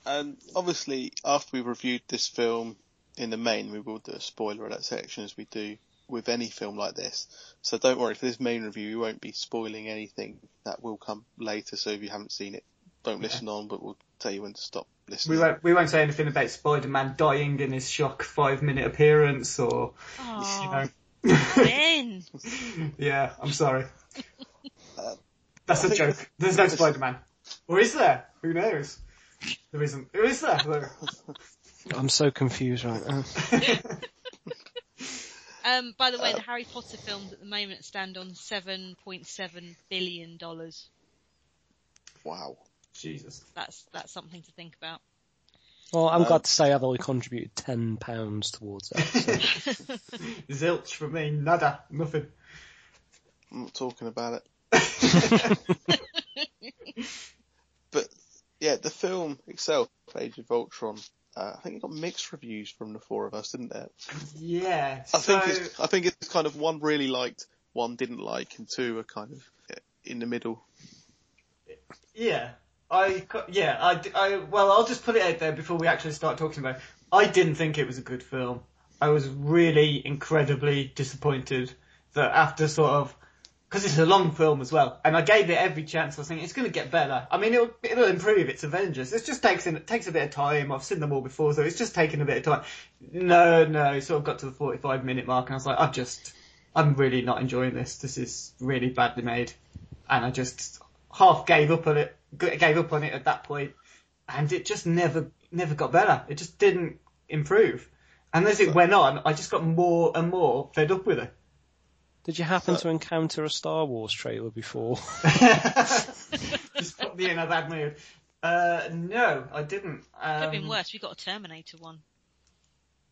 And obviously, after we've reviewed this film in the main, we will do a spoiler alert section as we do with any film like this. So don't worry, for this main review, we won't be spoiling anything. That will come later, so if you haven't seen it, don't listen on, but we'll tell you when to stop listening. we won't we won't say anything about Spider-Man dying in his shock five minute appearance or Oh, you know. Ben! Yeah, I'm sorry. Uh, That's I a joke. this- There's no Spider-Man. Or is there? Who knows? There isn't. Who is there? though? I'm so confused right now. Um, by the way, the Harry Potter films at the moment stand on 7.7 billion. dollars. Wow. Jesus. That's, that's something to think about. Well, I'm Um, glad to say I've only contributed ten pounds towards that. So. Zilch for me. Nada. Nothing. I'm not talking about it. but yeah, the film itself, Age of Ultron, uh, I think it got mixed reviews from the four of us, didn't it? Yeah. I think it's I think it's kind of one really liked, one didn't like, and two are kind of in the middle. Yeah. I, yeah, I, I- well, I'll just put it out there before we actually start talking about it. I didn't think it was a good film. I was really incredibly disappointed that after sort of because it's a long film as well, and I gave it every chance. I was thinking it's going to get better. I mean, it'll it'll improve. It's Avengers. It just takes it takes a bit of time. I've seen them all before, so it's just taking a bit of time. No, no, sort of got to the forty-five minute mark, and I was like, I just, I'm really not enjoying this. This is really badly made, and I just half gave up on it. Gave up on it at that point, and it just never never got better. It just didn't improve. And as it went on, I just got more and more fed up with it. Did you happen to encounter a Star Wars trailer before? just put me in a bad mood. Uh, no, I didn't. Um, Could have been worse. We got a Terminator one.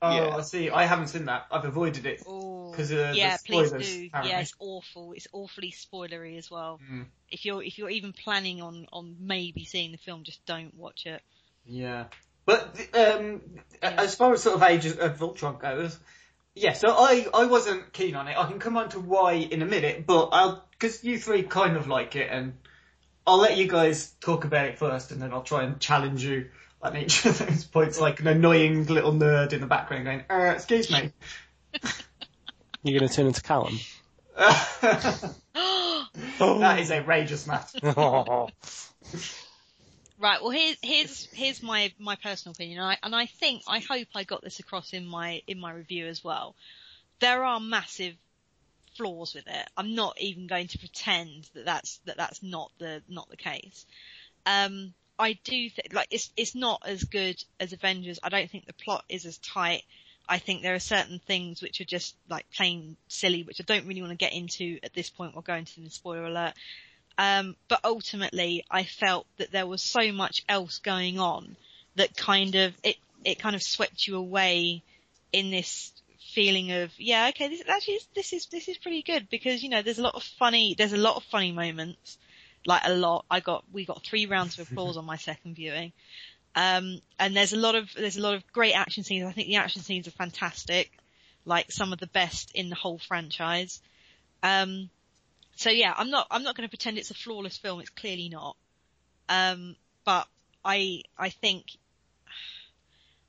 Oh, Yeah. I see. I haven't seen that. I've avoided it. because uh, the yeah, please do. apparently. Yeah, it's awful. It's awfully spoilery as well. Mm. If you're if you're even planning on on maybe seeing the film, just don't watch it. Yeah. But um, as far as sort of Age of Ultron goes, yeah. So I I wasn't keen on it. I can come on to why in a minute, but I'll because you three kind of like it, and I'll let you guys talk about it first, and then I'll try and challenge you on each of those points, like an annoying little nerd in the background going, uh, "Excuse me." You're going to turn into Callum. That is outrageous, Matt. Right. Well, here's here's here's my my personal opinion, and I and I think I hope I got this across in my in my review as well. There are massive flaws with it. I'm not even going to pretend that that's that that's not the not the case. Um, I do think like it's it's not as good as Avengers. I don't think the plot is as tight. I think there are certain things which are just like plain silly, which I don't really want to get into at this point. We're going to the spoiler alert. Um, but ultimately, I felt that there was so much else going on that kind of it it kind of swept you away in this feeling of yeah, okay, this actually is, this is this is pretty good because you know there's a lot of funny there's a lot of funny moments, like a lot. I got we got three rounds of applause on my second viewing. Um, and there's a lot of there's a lot of great action scenes. I think the action scenes are fantastic, like some of the best in the whole franchise. Um, so yeah, I'm not I'm not going to pretend it's a flawless film. It's clearly not. Um, but I I think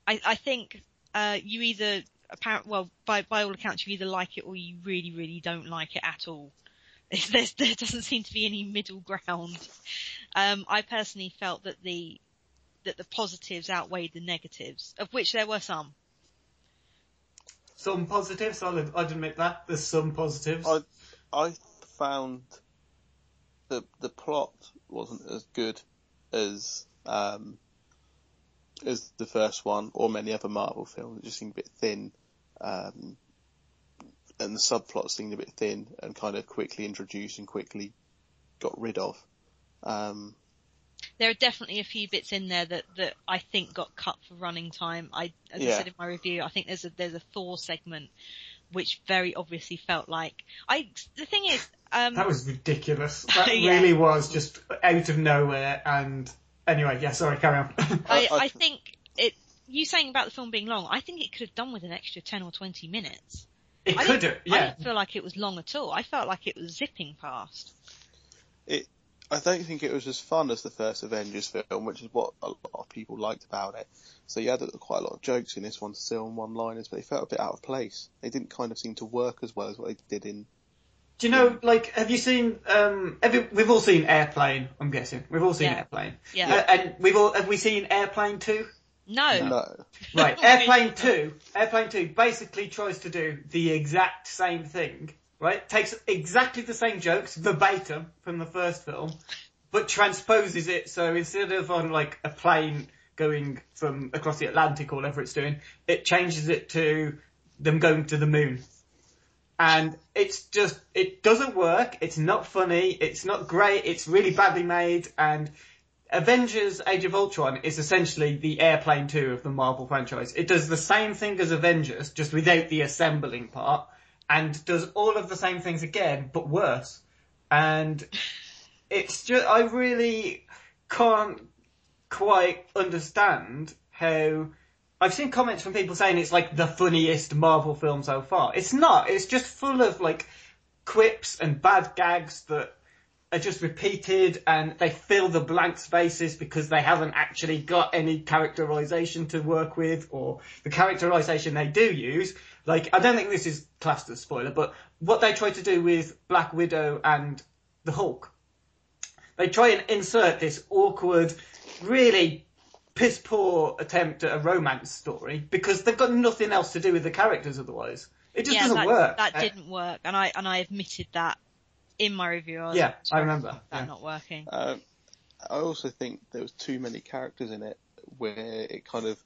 I I think uh, you either apparent well by by all accounts you either like it or you really really don't like it at all. There's, there doesn't seem to be any middle ground. Um, I personally felt that the that the positives outweighed the negatives, of which there were some. Some positives, I'll, I'd admit that. There's some positives. I I found the the plot wasn't as good as um as the first one or many other Marvel films. It just seemed a bit thin, um, and the subplot seemed a bit thin and kind of quickly introduced and quickly got rid of. Um, There are definitely a few bits in there that, that I think got cut for running time. I, as I Yeah. said in my review, I think there's a there's a Thor segment which very obviously felt like I. The thing is, um, That was ridiculous. That Yeah. really was just out of nowhere. And anyway, yeah, sorry, carry on. I, I- I think it. You saying about the film being long, I think it could have done with an extra ten or twenty minutes. it I could didn't, have, I yeah. didn't feel like it was long at all. I felt like it was zipping past. it I don't think it was as fun as the first Avengers film, which is what a lot of people liked about it. So you had quite a lot of jokes in this one still and one-liners, but they felt a bit out of place. They didn't kind of seem to work as well as what they did in. Do you know, like, have you seen, um, have you, we've all seen Airplane, I'm guessing. We've all seen Yeah. Airplane. Yeah. Uh, and we've all, have we seen Airplane 2? No. No, Right, Airplane 2, Airplane 2 basically tries to do the exact same thing, right? Takes exactly the same jokes, verbatim, from the first film, but transposes it so instead of on like a plane going from across the Atlantic or whatever it's doing, it changes it to them going to the moon. And it's just, it doesn't work, it's not funny, it's not great, it's really badly made, and Avengers Age of Ultron is essentially the Airplane 2 of the Marvel franchise. It does the same thing as Avengers, just without the assembling part, and does all of the same things again, but worse. And it's just, I really can't quite understand how, I've seen comments from people saying it's like the funniest Marvel film so far. It's not, it's just full of like quips and bad gags that are just repeated and they fill the blank spaces because they haven't actually got any characterization to work with or the characterization they do use. Like, I don't think this is classed as spoiler, but what they try to do with Black Widow and the Hulk, they try and insert this awkward, really piss poor attempt at a romance story because they've got nothing else to do with the characters otherwise. It just yeah, doesn't that, work. that Uh, didn't work, and I and I admitted that in my review. I was Yeah, like, I remember, That yeah. not working. Um, I also think there was too many characters in it where it kind of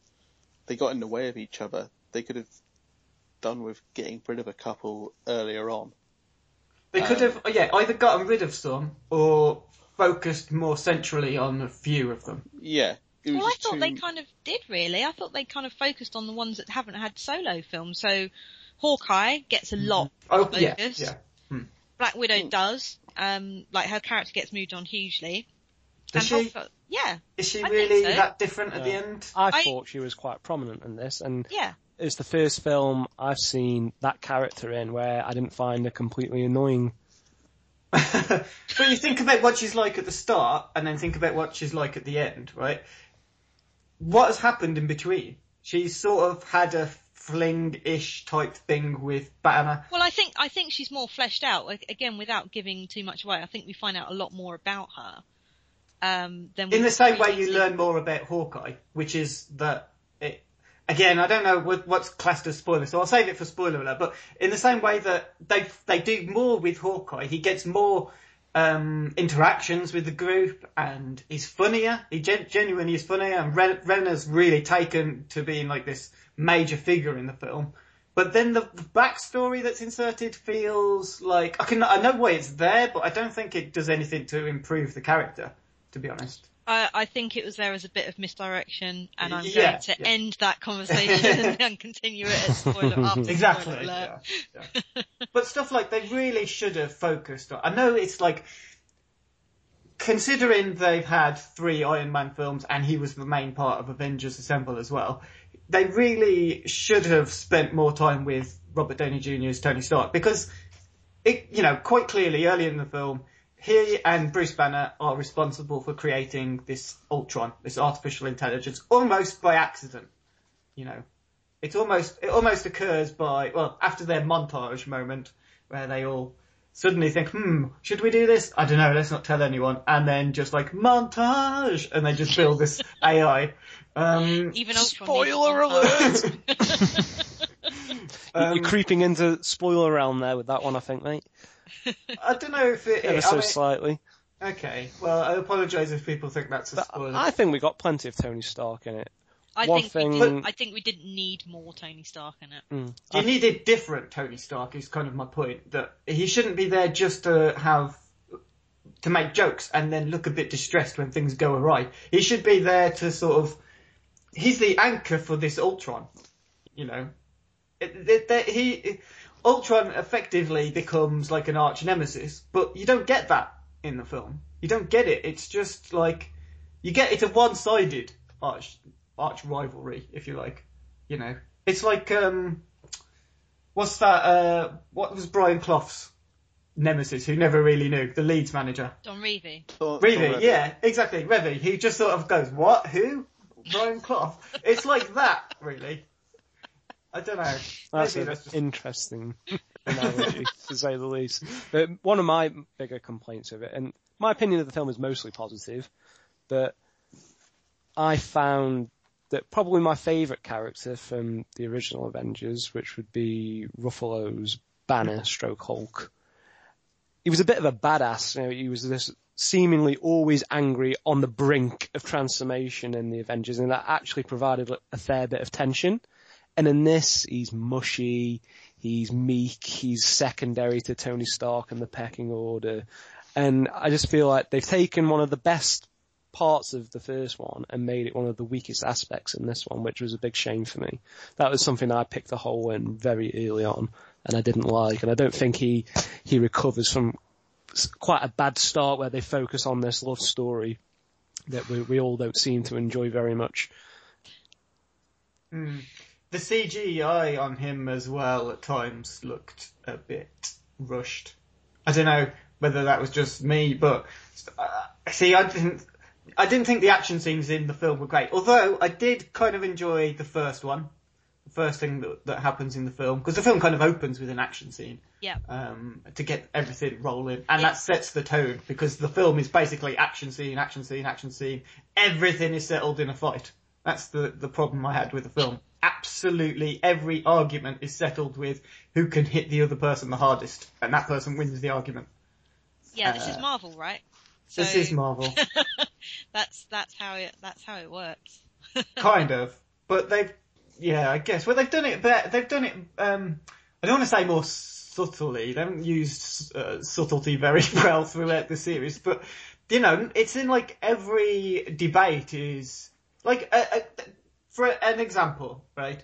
they got in the way of each other. They could have done with getting rid of a couple earlier on. They could have, yeah, either gotten rid of some or focused more centrally on a few of them. Yeah, Well, I thought too... they kind of did really. I thought they kind of focused on the ones that haven't had solo films. So Hawkeye gets a lot Oh, of yeah, focus. yeah. Black Hmm. Widow does. Um, like her character gets moved on hugely. Does and she? Hulk- yeah, Is she I really so. that different at the end? I, I- thought she was quite prominent in this, and yeah. It's the first film I've seen that character in where I didn't find her completely annoying. but you think about what she's like at the start and then think about what she's like at the end, right? What has happened in between? She's sort of had a fling-ish type thing with Banner. Well, I think I think she's more fleshed out. Again, without giving too much away, I think we find out a lot more about her. Um, than In the same way you learn more about Hawkeye, which is that it, again, I don't know what, what's classed as spoiler, so I'll save it for spoiler alert, but in the same way that they, they do more with Hawkeye, he gets more, um, interactions with the group and he's funnier, he gen- genuinely is funnier and Ren- Renner's really taken to being like this major figure in the film. But then the, the backstory that's inserted feels like, I can, I know why it's there, but I don't think it does anything to improve the character, to be honest. I, I think it was there as a bit of misdirection, and I'm Yeah, going to yeah. end that conversation and continue it at spoiler after Exactly. spoiler alert. yeah, yeah. but stuff like they really should have focused on. I know it's like considering they've had three Iron Man films and he was the main part of Avengers Assemble as well. They really should have spent more time with Robert Downey Jr.'s Tony Stark because it, you know, quite clearly early in the film, he and Bruce Banner are responsible for creating this Ultron, this artificial intelligence, almost by accident. You know, it's almost it almost occurs by well after their montage moment where they all suddenly think, hmm, should we do this? I don't know, let's not tell anyone, and then just like montage, and they just build this AI. Um, Even Ultron Spoiler alert! um, You're creeping into spoiler realm there with that one, I think, mate. I don't know if it. Ever I so mean- slightly. okay, well, I apologise if people think that's a But spoiler. I think we got plenty of Tony Stark in it. I One think we didn't, I think we didn't need more Tony Stark in it. Mm. You needed different Tony Stark is kind of my point. That he shouldn't be there just to have to make jokes and then look a bit distressed when things go awry. He should be there to sort of he's the anchor for this Ultron. You know, it, it, that he Ultron effectively becomes like an arch nemesis, but you don't get that in the film. You don't get it. It's just like you get it's a one-sided arch arch rivalry, if you like. You know, it's like um, what's that? Uh, what was Brian Clough's nemesis? Who never really knew the Leeds manager. Don Revie. Thor- Revie, Thor- yeah, exactly. Revie. He just sort of goes, "What? Who? Brian Clough?" it's like that, really. I don't know. That's an just interesting analogy, to say the least. But one of my bigger complaints of it, and my opinion of the film is mostly positive, but I found that probably my favourite character from the original Avengers, which would be Ruffalo's Banner stroke Hulk, he was a bit of a badass. You know, he was this seemingly always angry on the brink of transformation in the Avengers, and that actually provided a fair bit of tension. And in this, he's mushy, he's meek, he's secondary to Tony Stark and the pecking order. And I just feel like they've taken one of the best parts of the first one and made it one of the weakest aspects in this one, which was a big shame for me. That was something I picked a hole in very early on and I didn't like. And I don't think he, he recovers from quite a bad start where they focus on this love story that we, we all don't seem to enjoy very much. Hmm. The CGI on him as well at times looked a bit rushed. I don't know whether that was just me, but uh, see, I didn't. I didn't think the action scenes in the film were great. Although I did kind of enjoy the first one, the first thing that, that happens in the film, because the film kind of opens with an action scene Yeah. um, to get everything rolling, and that sets the tone because the film is basically action scene, action scene, action scene. Everything is settled in a fight. That's the the problem I had with the film. Absolutely every argument is settled with who can hit the other person the hardest, and that person wins the argument. Yeah, this is Marvel, right? Uh, This is Marvel, That's that's how it that's how it works. kind of, but they've yeah, I guess. Well, they've done it, they've done it. Um, I don't want to say more subtly. They haven't used uh, subtlety very well throughout the series, but you know, it's in like every debate is like uh, uh, for an example, right?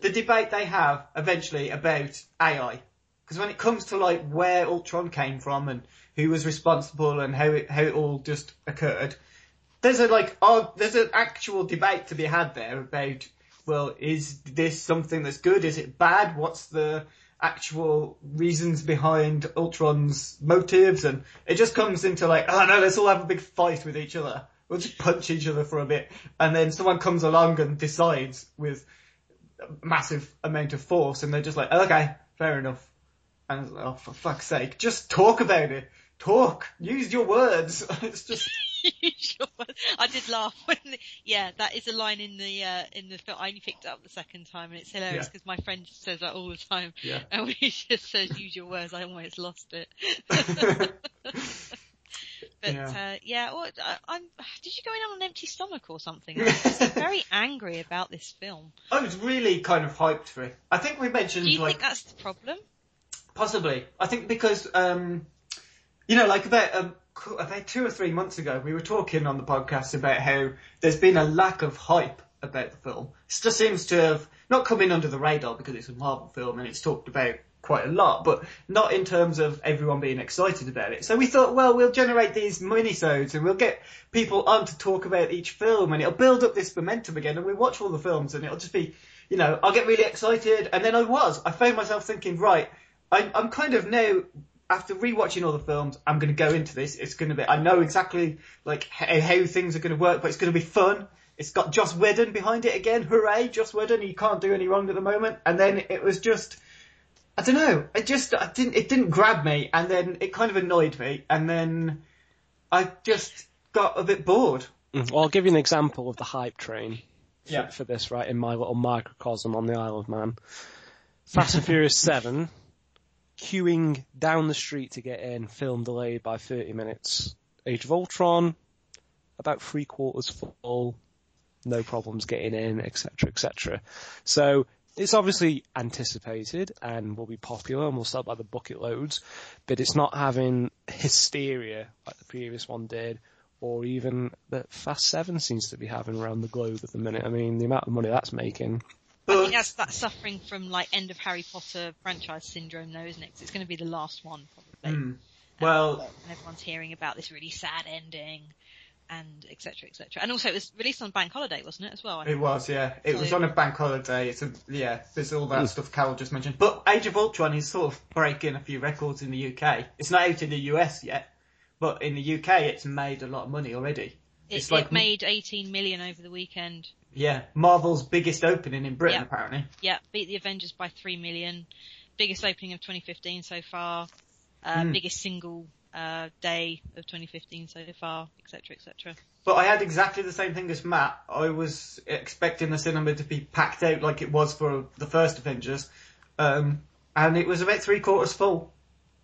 The debate they have eventually about AI, because when it comes to like where Ultron came from and who was responsible and how it how it all just occurred, there's a like oh, there's an actual debate to be had there about well, is this something that's good? Is it bad? What's the actual reasons behind Ultron's motives? And it just comes into like, oh no, let's all have a big fight with each other. We'll just punch each other for a bit, and then someone comes along and decides with a massive amount of force, and they're just like, okay, fair enough. And like, oh, for fuck's sake, just talk about it. Talk. Use your words. it's just. I did laugh when, the, yeah, that is a line in the uh, in the film. I only picked it up the second time, and it's hilarious Yeah. because my friend says that all the time. Yeah. And when he just says "use your words," I almost lost it. But Yeah. uh, yeah well, I, I'm. Did you go in on an empty stomach or something? I'm very angry about this film. I was really kind of hyped for it. I think we mentioned Do you like think that's the problem? Possibly. I think because, um, you know, like about, um, about two or three months ago, we were talking on the podcast about how there's been a lack of hype about the film. It just seems to have not come in under the radar because it's a Marvel film and it's talked about quite a lot, but not in terms of everyone being excited about it. So we thought, well, we'll generate these minisodes and we'll get people on to talk about each film and it'll build up this momentum again and we'll watch all the films and it'll just be, you know, I'll get really excited and then I was. I found myself thinking, right, I, I'm kind of now after rewatching all the films, I'm going to go into this. It's going to be. I know exactly like how, how things are going to work, but it's going to be fun. It's got Joss Whedon behind it again. Hooray, Joss Whedon! He can't do any wrong at the moment. And then it was just. I don't know. It just I didn't. It didn't grab me, and then it kind of annoyed me, and then I just got a bit bored. Mm, Well, I'll give you an example of the hype train for, Yeah. for this, right, in my little microcosm on the Isle of Man. Fast and Furious 7, queuing down the street to get in, film delayed by 30 minutes. Age of Ultron, about three quarters full, no problems getting in, etc., etc. So, it's obviously anticipated and will be popular and will sell by the bucket loads, but it's not having hysteria like the previous one did, or even that Fast Seven seems to be having around the globe at the minute. I mean, the amount of money that's making. I think that's that's suffering from like end of Harry Potter franchise syndrome, though, isn't it? 'Cause it's going to be the last one probably. Hmm. well, and everyone's hearing about this really sad ending and etc etc and also it was released on bank holiday wasn't it as well I It was, yeah. It was on a bank holiday. It's a, yeah, there's all that stuff Carol just mentioned. But Age of Ultron is sort of breaking a few records in the UK. It's not out in the US yet, but in the UK it's made a lot of money already. it, it's like- it made 18 million over the weekend Yeah, Marvel's biggest opening in Britain Yeah. apparently. yeah beat the avengers by 3 million biggest opening of 2015 so far uh, Hmm. biggest single uh, day of 2015 so far etc etc But I had exactly the same thing as Matt. I was expecting the cinema to be packed out like it was for the first Avengers, um, and it was about three quarters full.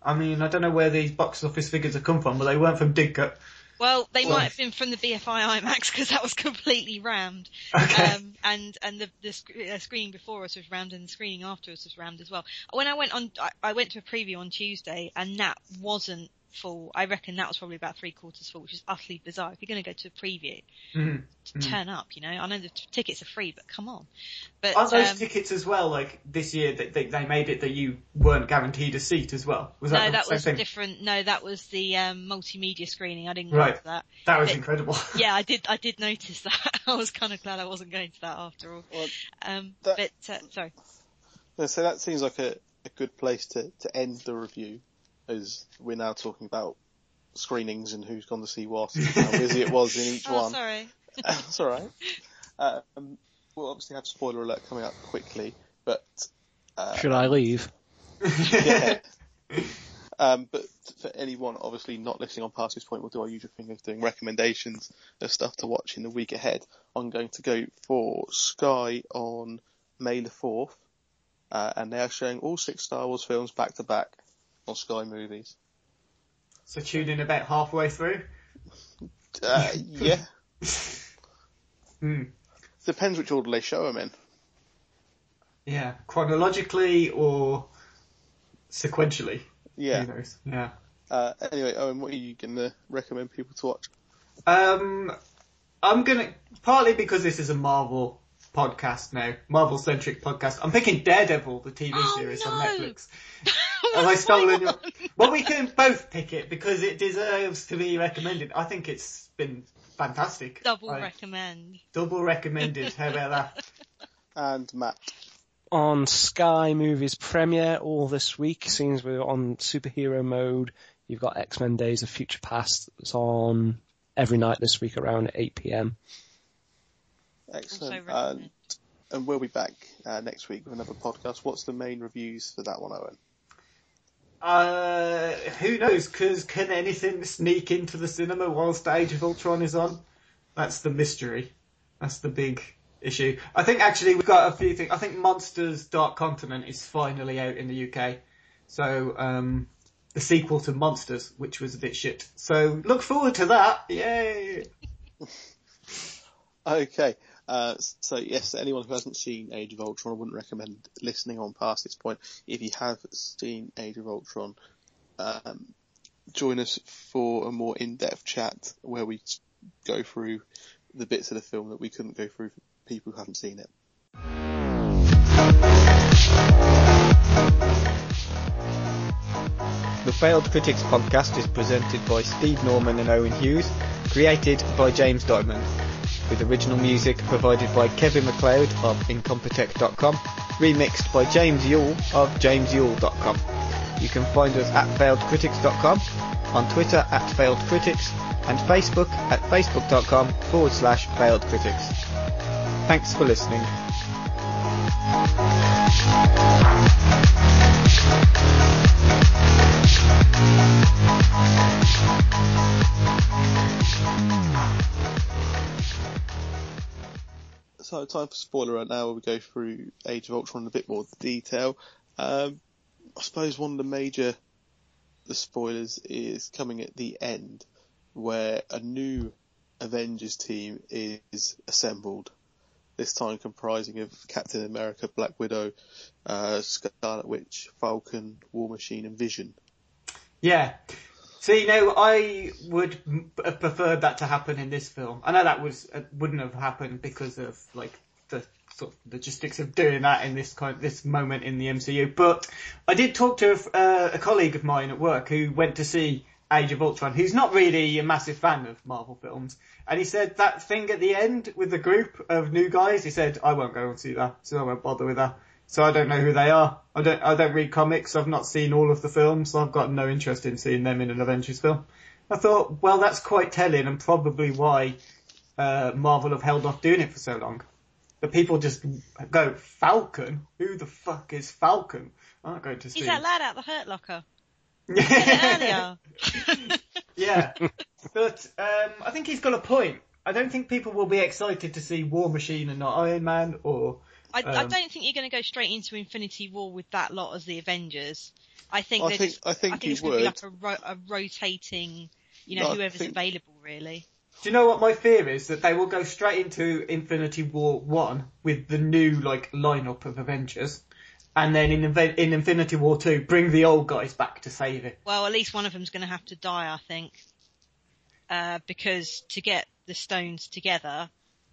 I mean, I don't know where these box office figures have come from, but they weren't from Digcut. Well, they Well- might have been from the BFI IMAX because that was completely rammed. Okay. Um, and and the the sc- uh, screening before us was rammed, and the screening after us was rammed as well. When I went on, I, I went to a preview on Tuesday, and that wasn't full. I reckon that was probably about three quarters full, which is utterly bizarre. If you're going to go to a preview, Mhm. to turn up, you know. I know the t- tickets are free, but come on. But Aren't those um, tickets as well? Like this year, they, they, they made it that you weren't guaranteed a seat as well. Was that no, the that same was thing? different. No, that was the um, multimedia screening. I didn't go Right. to that. That was But- incredible. yeah, I did. I did notice that. I was kind of glad I wasn't going to that after all. Well, Um, that- but uh, sorry. Yeah, so that seems like a, a good place to, to end the review. As we're now talking about screenings and who's gone to see what, and how busy it was in each Oh, one. sorry. That's all right. Um, we'll obviously have spoiler alert coming up quickly, but Should I leave? yeah. Um, but for anyone obviously not listening on past this point, we'll do our usual thing of doing recommendations of stuff to watch in the week ahead. I'm going to go for Sky on May the 4th, uh, and they are showing all six Star Wars films back to back on Sky Movies. So tune in about halfway through. Uh, yeah. Hmm. Depends which order they show them in. Yeah, chronologically or sequentially. Yeah. Who knows? Yeah. Uh, anyway, Owen, what are you going to recommend people to watch? Um, I'm gonna partly because this is a Marvel podcast now, Marvel centric podcast. I'm picking Daredevil, the TV Oh, series on. Netflix. Have I stolen your? Well, we can both pick it because it deserves to be recommended. I think it's been fantastic. Double I- recommend. Double recommended. How about that? And Matt. on Sky Movies premiere all this week. Seems we're on superhero mode. You've got X Men Days of Future Past that's on every night this week around 8 p.m. Excellent. recommend. And, and we'll be back uh, next week with another podcast. What's the main reviews for that one, Owen? Uh, who knows? Because can anything sneak into the cinema whilst Age of Ultron is on? That's the mystery. That's the big issue. I think actually we've got a few things. I think Monsters Dark Continent is finally out in the UK. So, um, the sequel to Monsters, which was a bit shit. So look forward to that. Yay! Okay. Uh, so yes, anyone who hasn't seen Age of Ultron, I wouldn't recommend listening on past this point. If you have seen Age of Ultron, um, join us for a more in-depth chat where we go through the bits of the film that we couldn't go through for people who haven't seen it. The Failed Critics podcast is presented by Steve Norman and Owen Hughes, created by James Diamond, with original music provided by Kevin MacLeod of Incompetech.com, remixed by James Yule of JamesYule.com. You can find us at FailedCritics.com, on Twitter at FailedCritics, and Facebook at Facebook.com forward slash FailedCritics. Thanks for listening. So time for spoiler right now where we go through Age of Ultron in a bit more detail. Um, I suppose one of the major the spoilers is coming at the end where a new Avengers team is assembled. This time comprising of Captain America, Black Widow, uh, Scarlet Witch, Falcon, War Machine and Vision. Yeah. See, no, I would have preferred that to happen in this film. I know that was uh, wouldn't have happened because of like the sort of logistics of doing that in this kind this moment in the MCU. But I did talk to a, uh, a colleague of mine at work who went to see Age of Ultron, who's not really a massive fan of Marvel films, and he said that thing at the end with the group of new guys. He said, "I won't go and see that, so I won't bother with that." So I don't know who they are. I don't. I don't read comics. I've not seen all of the films. So I've got no interest in seeing them in an Avengers film. I thought, well, that's quite telling, and probably why uh, Marvel have held off doing it for so long. But people just go Falcon. Who the fuck is Falcon? I'm not going to see. He's that lad out the Hurt Locker. Earlier. yeah, but um, I think he's got a point. I don't think people will be excited to see War Machine and not Iron Man or I, I Um, don't think you're going to go straight into Infinity War with that lot as the Avengers. I think I think- just, I think you it's going to be like a, ro- a rotating, you know, No, whoever's think- available really. Do you know what my fear is? That they will go straight into Infinity War 1 with the new, like, lineup of Avengers. And then in, in Infinity War 2, bring the old guys back to save it. Well, at least one of them's going to have to die, I think, uh, because to get the stones together,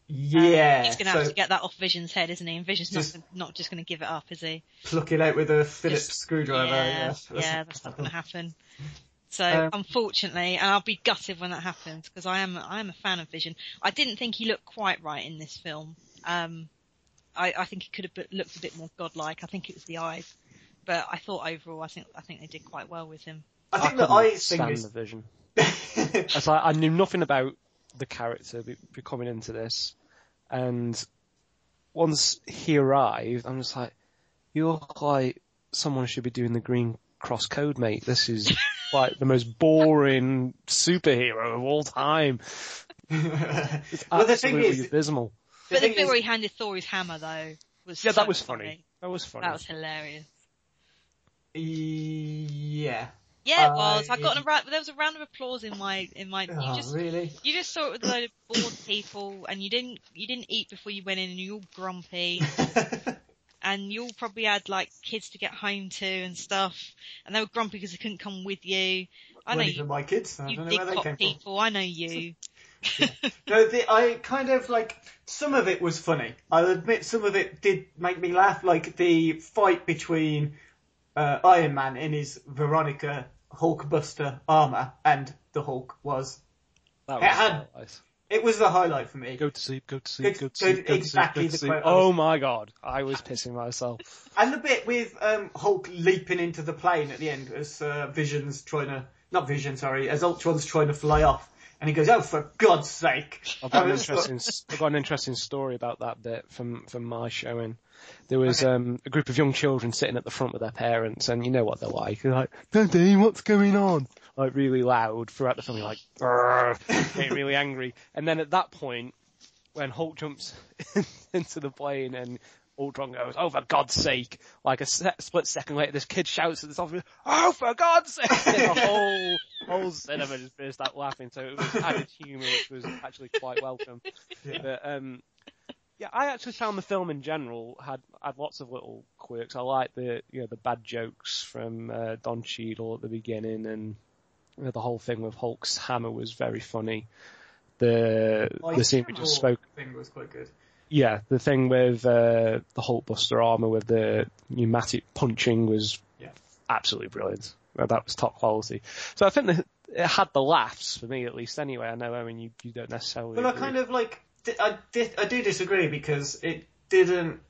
Yeah. he's going to have so to get that off Vision's head, isn't he? And Vision's Just- not not just going to give it up, is he? pluck it out with a Phillips Just- screwdriver. yeah, Yeah, yeah, that's not going to happen. So Um, unfortunately, and I'll be gutted when that happens because I am I am a fan of Vision. I didn't think he looked quite right in this film. Um, I, I think he could have looked a bit more godlike. I think it was the eyes, but I thought overall, I think I think they did quite well with him. I think the couldn't eyes thing stand is. the vision. It's like I knew nothing about the character be, be coming into this, and once he arrived, I'm just like, you look like someone should be doing the Green Cross Code, mate. This is like the most boring superhero of all time. It's well, the thing absolutely is, abysmal. But the thing bit is- where he handed Thor his hammer though was Yeah, so that was funny. That was funny. That was hilarious. yeah. Yeah, it was. I got a round, there was a round of applause in my in my. Oh, you just really? you just saw it with a load of bored people, and you didn't you didn't eat before you went in, and you're all grumpy, and you all probably had like kids to get home to and stuff, and they were grumpy because they couldn't come with you. I know you, my kids. I you don't know where they came from. people. I know you. No, the, I kind of like some of it was funny. I'll admit some of it did make me laugh, like the fight between uh, Iron Man in his Veronica Hulkbuster armor and the Hulk was. That It had- was nice. It was the highlight for me. Go to sleep, go to sleep, go to sleep, go to exactly sleep, go the to sleep. quote Oh my god, I was pissing myself. And the bit with um, Hulk leaping into the plane at the end as uh, Vision's trying to, not Vision, sorry, as Ultron's trying to fly off. And he goes, oh, for God's sake. I've got, an interesting, I've got an interesting story about that bit from, from my showing. There was um, a group of young children sitting at the front with their parents, and you know what they're like. They're like, Daddy, what's going on? Like really loud throughout the film. You're like, "Grr," getting really angry. And then at that point, when Hulk jumps into the plane and Ultron goes, "Oh, for God's sake!" Like a se- split second later, this kid shouts at the top of it, "Oh, for God's sake!" And the whole whole cinema just burst out laughing. So it was added humour, which was actually quite welcome. But um, yeah, I actually found the film in general had had lots of little quirks. I like the you know the bad jokes from uh, Don Cheadle at the beginning, and you know, the whole thing with Hulk's hammer was very funny. The Like, the scene we just spoke thing was quite good. Yeah, the thing with uh, the Hulkbuster armor with the pneumatic punching was Yeah. absolutely brilliant. That was top quality. So I think that it had the laughs for me at least. Anyway, I know I mean you, you don't necessarily. Well, I kind of like I I do disagree because it didn't.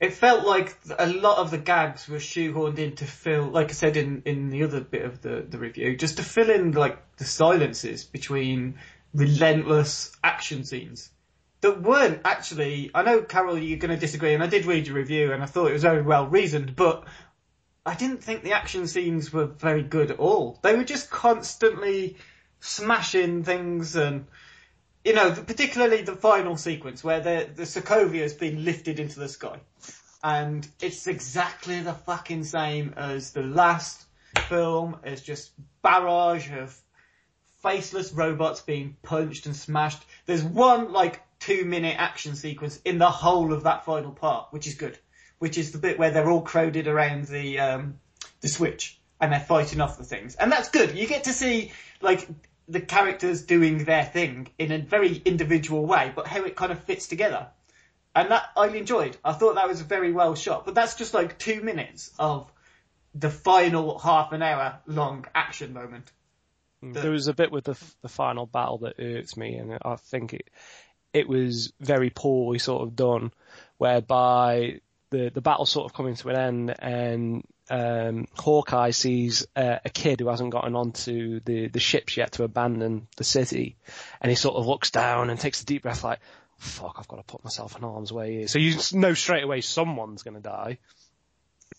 It felt like a lot of the gags were shoehorned in to fill, like I said in, in the other bit of the, the review, just to fill in like the silences between relentless action scenes that weren't actually. I know Carol, you're going to disagree, and I did read your review, and I thought it was very well reasoned, but I didn't think the action scenes were very good at all. They were just constantly smashing things and you know, particularly the final sequence where the the Sokovia has been lifted into the sky, and it's exactly the fucking same as the last film. It's just barrage of faceless robots being punched and smashed. There's one like two minute action sequence in the whole of that final part, which is good. Which is the bit where they're all crowded around the um, the switch and they're fighting off the things, and that's good. You get to see like the characters doing their thing in a very individual way, but how it kind of fits together. And that I enjoyed. I thought that was a very well shot. But that's just like two minutes of the final half an hour long action moment. There was a bit with the the final battle that irked me, and I think it it was very poorly sort of done, whereby the the battle sort of coming to an end, and um, Hawkeye sees uh, a kid who hasn't gotten onto the the ships yet to abandon the city, and he sort of looks down and takes a deep breath, like, "Fuck, I've got to put myself in harm's way here." So you know straight away someone's going to die.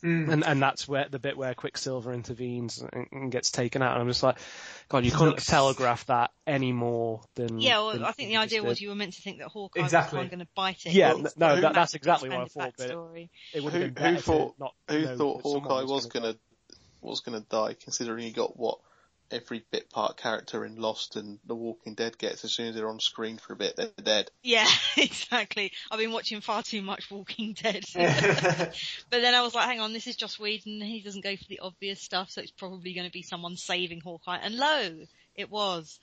Mm. And and that's where the bit where Quicksilver intervenes and, and gets taken out. And I'm just like, God, you couldn't have telegraphed that any more than. Yeah, well, than I think the idea just was you were meant to think that Hawkeye Exactly. was going to bite it. Yeah, Well, no, that, that's exactly what I Expanded thought. But it, it Who, who thought not who thought Hawkeye was gonna gonna was gonna die, considering he got what every bit part character in Lost and The Walking Dead gets as soon as they're on screen for a bit, they're dead. Yeah, exactly. I've been watching far too much Walking Dead. but then I was like, hang on, this is Joss Whedon. He doesn't go for the obvious stuff, so it's probably going to be someone saving Hawkeye. And lo, it was.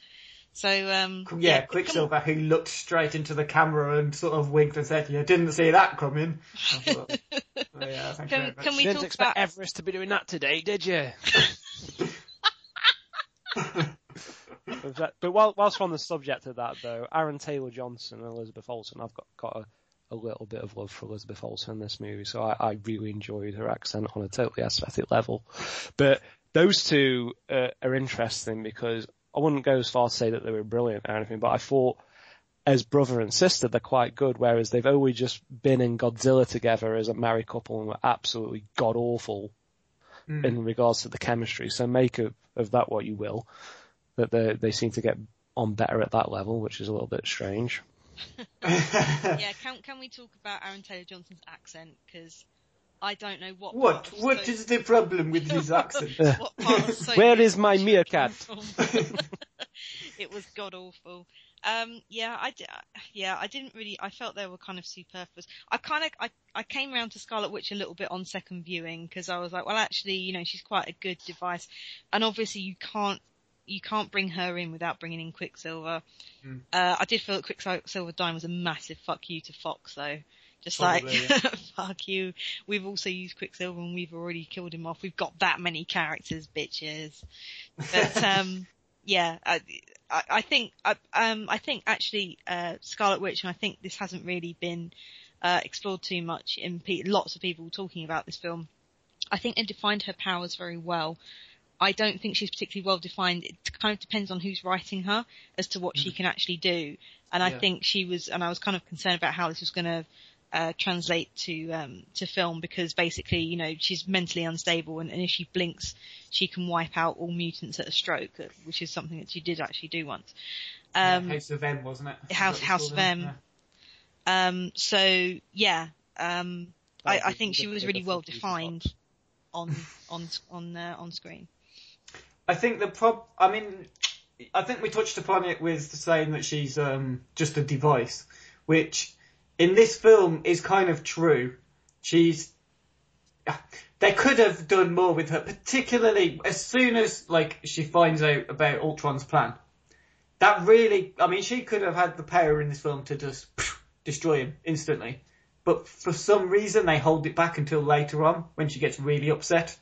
So, um, Yeah, come- Quicksilver who looked straight into the camera and sort of winked and said, "You didn't see that coming." Thought, oh, yeah, Can- very much. can we Didn't talk expect about- Everest to be doing that today, did you? But but while, whilst we're on the subject of that, though, Aaron Taylor Johnson and Elizabeth Olsen, I've got, got a, a little bit of love for Elizabeth Olsen in this movie, so I, I really enjoyed her accent on a totally aesthetic level. But those two uh, are interesting because I wouldn't go as far to say that they were brilliant or anything, but I thought as brother and sister they're quite good, whereas they've always just been in Godzilla together as a married couple and were absolutely god awful Mm. in regards to the chemistry. So make of, of that what you will. That they they seem to get on better at that level, which is a little bit strange. yeah, can can we talk about Aaron Taylor Johnson's accent? Because I don't know what. What? part What so- is the problem with his accent? what part so Where is my meerkat? it was god awful. Um, yeah, I yeah, I didn't really. I felt they were kind of superfluous. I kind of, I, I came around to Scarlet Witch a little bit on second viewing because I was like, well, actually, you know, she's quite a good device, and obviously you can't, you can't bring her in without bringing in Quicksilver. Mm. Uh, I did feel that Quicksilver dying was a massive fuck you to Fox though. Just Probably, like, fuck you. We've also used Quicksilver and we've already killed him off. We've got that many characters, bitches. But, um, yeah, I, I, I think, I, um, I think actually, uh, Scarlet Witch, and I think this hasn't really been, uh, explored too much in pe- lots of people talking about this film. I think they defined her powers very well. I don't think she's particularly well defined. It kind of depends on who's writing her as to what she can actually do. And I think she was, and I was kind of concerned about how this was going to uh, translate to um, to film because basically, you know, she's mentally unstable, and, and if she blinks, she can wipe out all mutants at a stroke, uh, which is something that she did actually do once. Um, House of M, wasn't it? House- Is that what it's House of? M. Yeah. um, so yeah, um, I, I think she was really well defined on on on uh, on screen. I think the prob. I mean, I think we touched upon it with saying that she's um, just a device, which in this film is kind of true. She's. They could have done more with her, particularly as soon as like she finds out about Ultron's plan. That really, I mean, she could have had the power in this film to just destroy him instantly. But for some reason, they hold it back until later on when she gets really upset.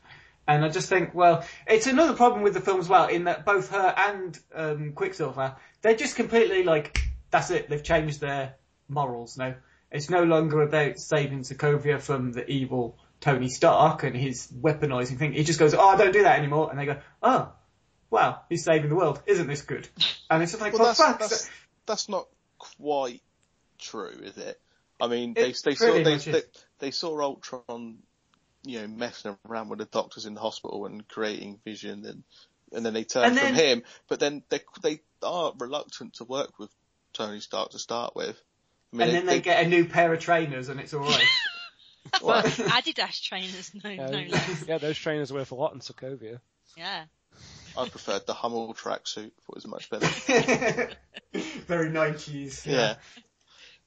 And I just think, well, it's another problem with the film as well, in that both her and um, Quicksilver, they're just completely like, that's it, they've changed their morals now. It's no longer about saving Sokovia from the evil Tony Stark and his weaponizing thing. He just goes, oh, don't do that anymore. And they go, oh, well, he's saving the world. Isn't this good? And it's just like, Well, for that's, that's, that's not quite true, is it? I mean, It they, they saw, they, they, they saw Ultron, you know, messing around with the doctors in the hospital and creating Vision and, and then they turn And from then- him, but then they, they are reluctant to work with Tony Stark to start with. I mean, And then they get a new pair of trainers and it's alright. well, Adidas trainers, no, Yeah, no less. yeah, those trainers are worth a lot in Sokovia. Yeah. I preferred the Hummel tracksuit. Thought it was much better. Very 90s. Yeah.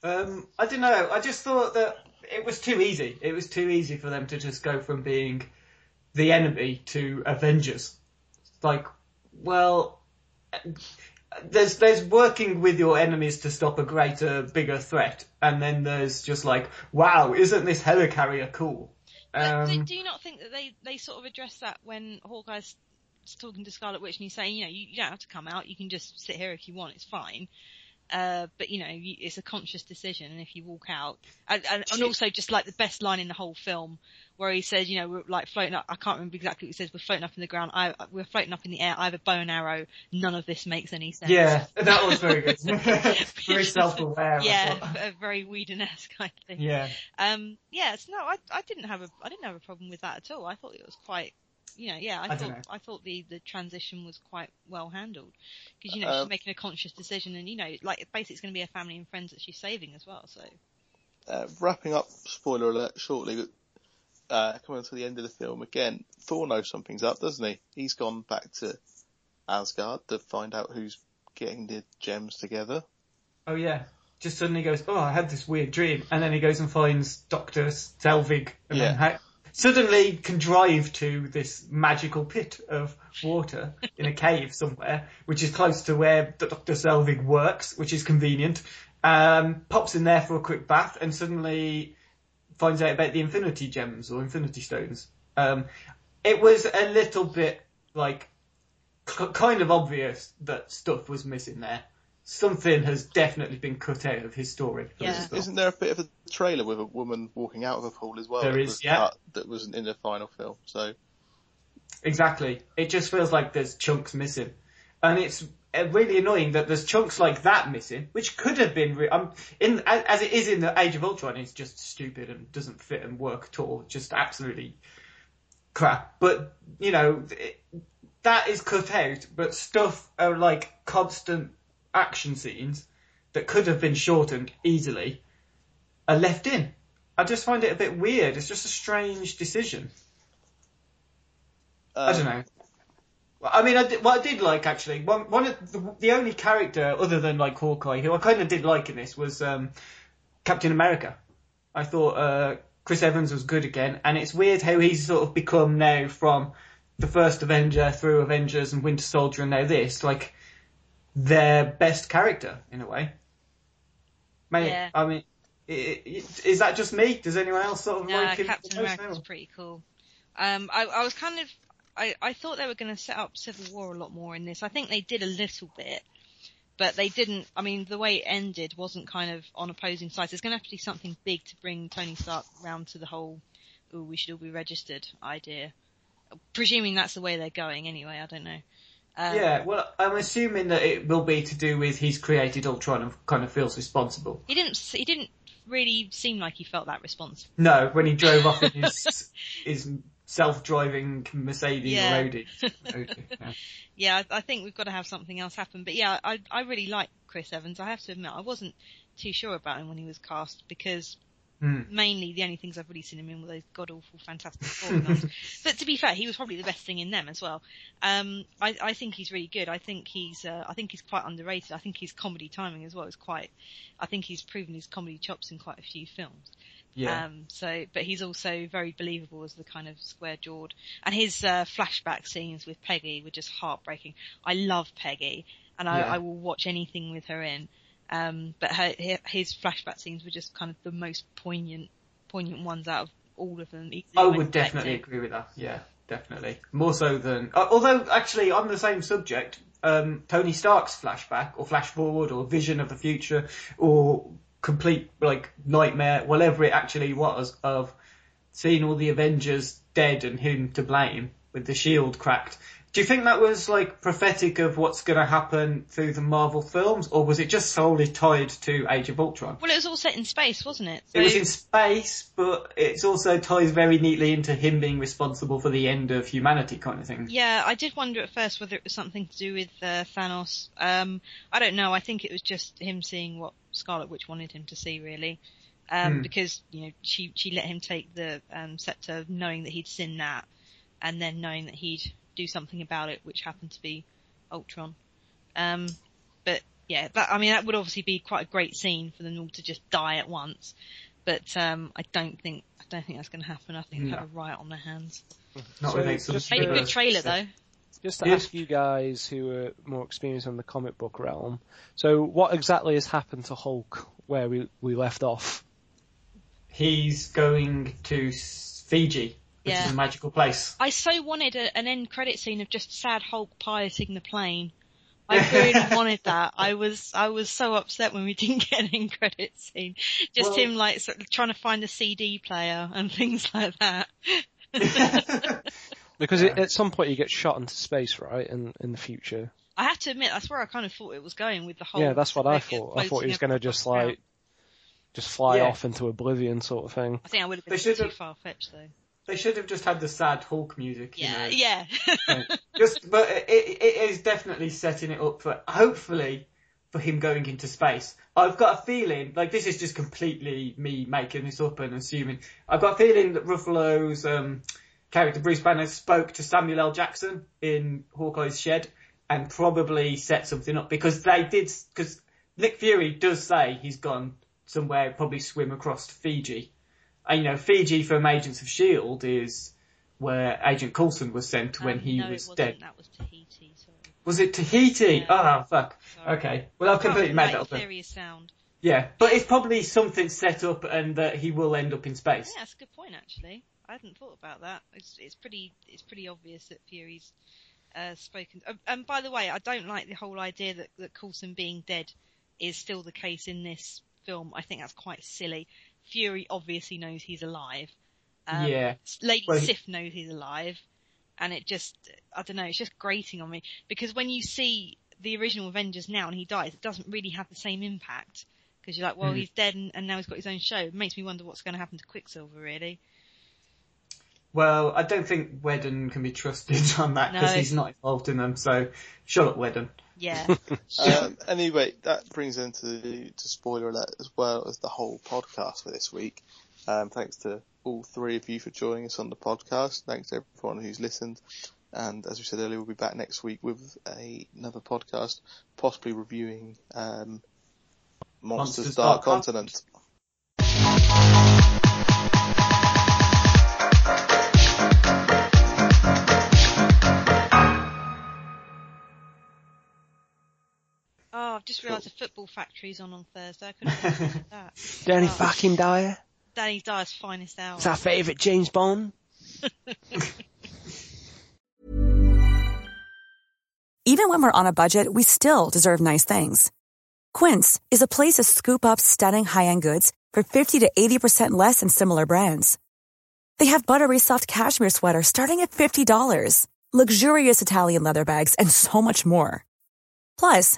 Um, I don't know. I just thought that it was too easy. It was too easy for them to just go from being the enemy to Avengers. Like, well, there's there's working with your enemies to stop a greater, bigger threat, and then there's just like, wow, isn't this helicarrier cool? But do, Um, do you not think that they, they sort of address that when Hawkeye's talking to Scarlet Witch and he's saying, you know, you, you don't have to come out, you can just sit here if you want, it's fine. Uh, but you know, it's a conscious decision, and if you walk out, and, and, and also just like the best line in the whole film, where he says, you know, we're like floating up. I can't remember exactly what he says. We're floating up in the ground. I, we're floating up in the air. I have a bow and arrow. None of this makes any sense. yeah, that was very good. very self-aware. Yeah, a very Whedon-esque kind of thing. Yeah. Um, yes, no, I, I didn't have a, I didn't have a problem with that at all. I thought it was quite, you know, yeah, I, I thought. I thought the, the transition was quite well handled. Because, you know, Um, she's making a conscious decision and, you know, like, basically it's going to be her family and friends that she's saving as well, so. uh, wrapping up, spoiler alert, shortly, uh, coming to the end of the film again, Thor knows something's up, doesn't he? He's gone back to Asgard to find out who's getting the gems together. Oh yeah. Just suddenly goes, oh, I had this weird dream, and then he goes and finds Doctor Selvig, and then Yeah. ha- suddenly can drive to this magical pit of water in a cave somewhere, which is close to where Doctor Selvig works, which is convenient. Um, pops in there for a quick bath, and suddenly finds out about the Infinity Gems or Infinity Stones. Um, it was a little bit like k- kind of obvious that stuff was missing there. Something has definitely been cut out of his story. Yeah. Isn't there a bit of a trailer with a woman walking out of a pool as well? There that is, was yeah. cut that wasn't in the final film. So exactly. It just feels like there's chunks missing, and it's uh, really annoying that there's chunks like that missing, which could have been re- um, in as, as it is in the Age of Ultron. It's just stupid and doesn't fit and work at all. Just absolutely crap. But you know it, that is cut out. But stuff are like constant action scenes that could have been shortened easily are left in. I just find it a bit weird. It's just a strange decision. I don't know. I mean, I did, what I did like actually, one, one of the, the only character other than like Hawkeye who I kind of did like in this was um, Captain America. I thought uh, Chris Evans was good again, and it's weird how he's sort of become now from the first Avenger through Avengers and Winter Soldier and now this, like their best character in a way. Yeah. I mean, is that just me? Does anyone else sort of No, like him? Captain the America was pretty cool. Um, I, I was kind of, I, I thought they were going to set up Civil War a lot more in this. I think they did a little bit, but they didn't. I mean, the way it ended wasn't kind of on opposing sides. There's going to have to be something big to bring Tony Stark round to the whole, "Oh, we should all be registered" idea. Presuming that's the way they're going, anyway. I don't know. Um, Yeah, well, I'm assuming that it will be to do with he's created Ultron and kind of feels responsible. He didn't. s- He didn't really seem like he felt that responsible. No, when he drove off in his his self-driving Mercedes Yeah. or Audi. Audi, yeah. yeah, I, I think we've got to have something else happen. But yeah, I I really like Chris Evans. I have to admit, I wasn't too sure about him when he was cast because Hmm. mainly the only things I've really seen him in were those god awful Fantastic Four films. But to be fair, he was probably the best thing in them as well. Um, I, I think he's really good. I think he's uh, I think he's quite underrated. I think his comedy timing as well is quite. I think he's proven his comedy chops in quite a few films. Yeah. Um, so, but he's also very believable as the kind of square jawed. And his uh, flashback scenes with Peggy were just heartbreaking. I love Peggy, and I, Yeah. I will watch anything with her in. Um, but her, his flashback scenes were just kind of the most poignant, poignant ones out of all of them. I would definitely affecting. agree with that. Yeah, definitely. More so than, uh, although actually on the same subject, um, Tony Stark's flashback or flash forward or vision of the future or complete like nightmare, whatever it actually was of seeing all the Avengers dead and him to blame with the shield cracked. Do you think that was like prophetic of what's going to happen through the Marvel films, or was it just solely tied to Age of Ultron? Well, it was all set in space, wasn't it? It was in space, but it's also ties very neatly into him being responsible for the end of humanity kind of thing. Yeah, I did wonder at first whether it was something to do with uh, Thanos. Um, I don't know. I think it was just him seeing what Scarlet Witch wanted him to see, really. Um, Hmm. because you know she she let him take the um, scepter, knowing that he'd seen that, and then knowing that he'd do something about it, which happened to be Ultron. Um, but yeah, that, I mean that would obviously be quite a great scene for them all to just die at once. But um, I don't think I don't think that's going to happen. I think they've got a riot on their hands. Not So without just Made a good reverse- trailer though. Just to Yeah. ask you guys who are more experienced in the comic book realm, so what exactly has happened to Hulk where we, we left off? He's going to S- Fiji, which Yeah. is a magical place. I so wanted a, an end credit scene of just sad Hulk piloting the plane. I really wanted that. I was I was so upset when we didn't get an end credit scene. Just Well- him like sort of trying to find a CD player and things like that. Because it, at some point you get shot into space, right? In in the future. I have to admit that's where I kind of thought it was going with the whole. yeah, that's what I thought. I thought he was going to just around. like just fly Yeah. off into oblivion, sort of thing. I think I would have They been should too far fetched though. They should have just had the sad Hulk music. You Yeah, know. yeah. Just, but it, it is definitely setting it up for hopefully for him going into space. I've got a feeling, like this is just completely me making this up and assuming. I've got a feeling that Ruffalo's um, character Bruce Banner spoke to Samuel L. Jackson in Hawkeye's shed and probably set something up because they did. Because Nick Fury does say he's gone somewhere, probably swim across to Fiji. You know, Fiji from Agents of Shield is where Agent Coulson was sent when Um, he no, was dead. That was Tahiti. Sorry. Was it Tahiti? Yeah. Ah, fuck. Sorry. Okay. Well, I've completely made that up. Serious sound. Yeah, but it's probably something set up and that he will end up in space. Yeah, that's a good point actually. I hadn't thought about that. It's, it's pretty it's pretty obvious that Fury's uh, spoken. Um, and by the way, I don't like the whole idea that that Coulson being dead is still the case in this film. I think that's quite silly. Fury obviously knows he's alive. Um, Yeah. Lady Well, Sif knows he's alive. and it just I don't know, it's just grating on me because when you see the original Avengers now and he dies, it doesn't really have the same impact because you're like, well, Mm. he's dead and, and now he's got his own show. It makes me wonder what's going to happen to Quicksilver, really. Well, I don't think Whedon can be trusted on that because No. he's not involved in them. So shut up, Whedon. Yeah. Um, anyway, that brings into to spoiler alert as well as the whole podcast for this week. Um, thanks to all three of you for joining us on the podcast. Thanks to everyone who's listened. And as we said earlier, we'll be back next week with a, another podcast, possibly reviewing um, Monsters, Monsters Dark, Dark Continent. I've just realised the football factory's on on Thursday. I couldn't that. Danny Oh, fucking Dyer. Danny Dyer's finest hour. It's our favourite James Bond. Even when we're on a budget, we still deserve nice things. Quince is a place to scoop up stunning high-end goods for 50 to 80% less than similar brands. They have buttery soft cashmere sweaters starting at $50, luxurious Italian leather bags, and so much more. Plus,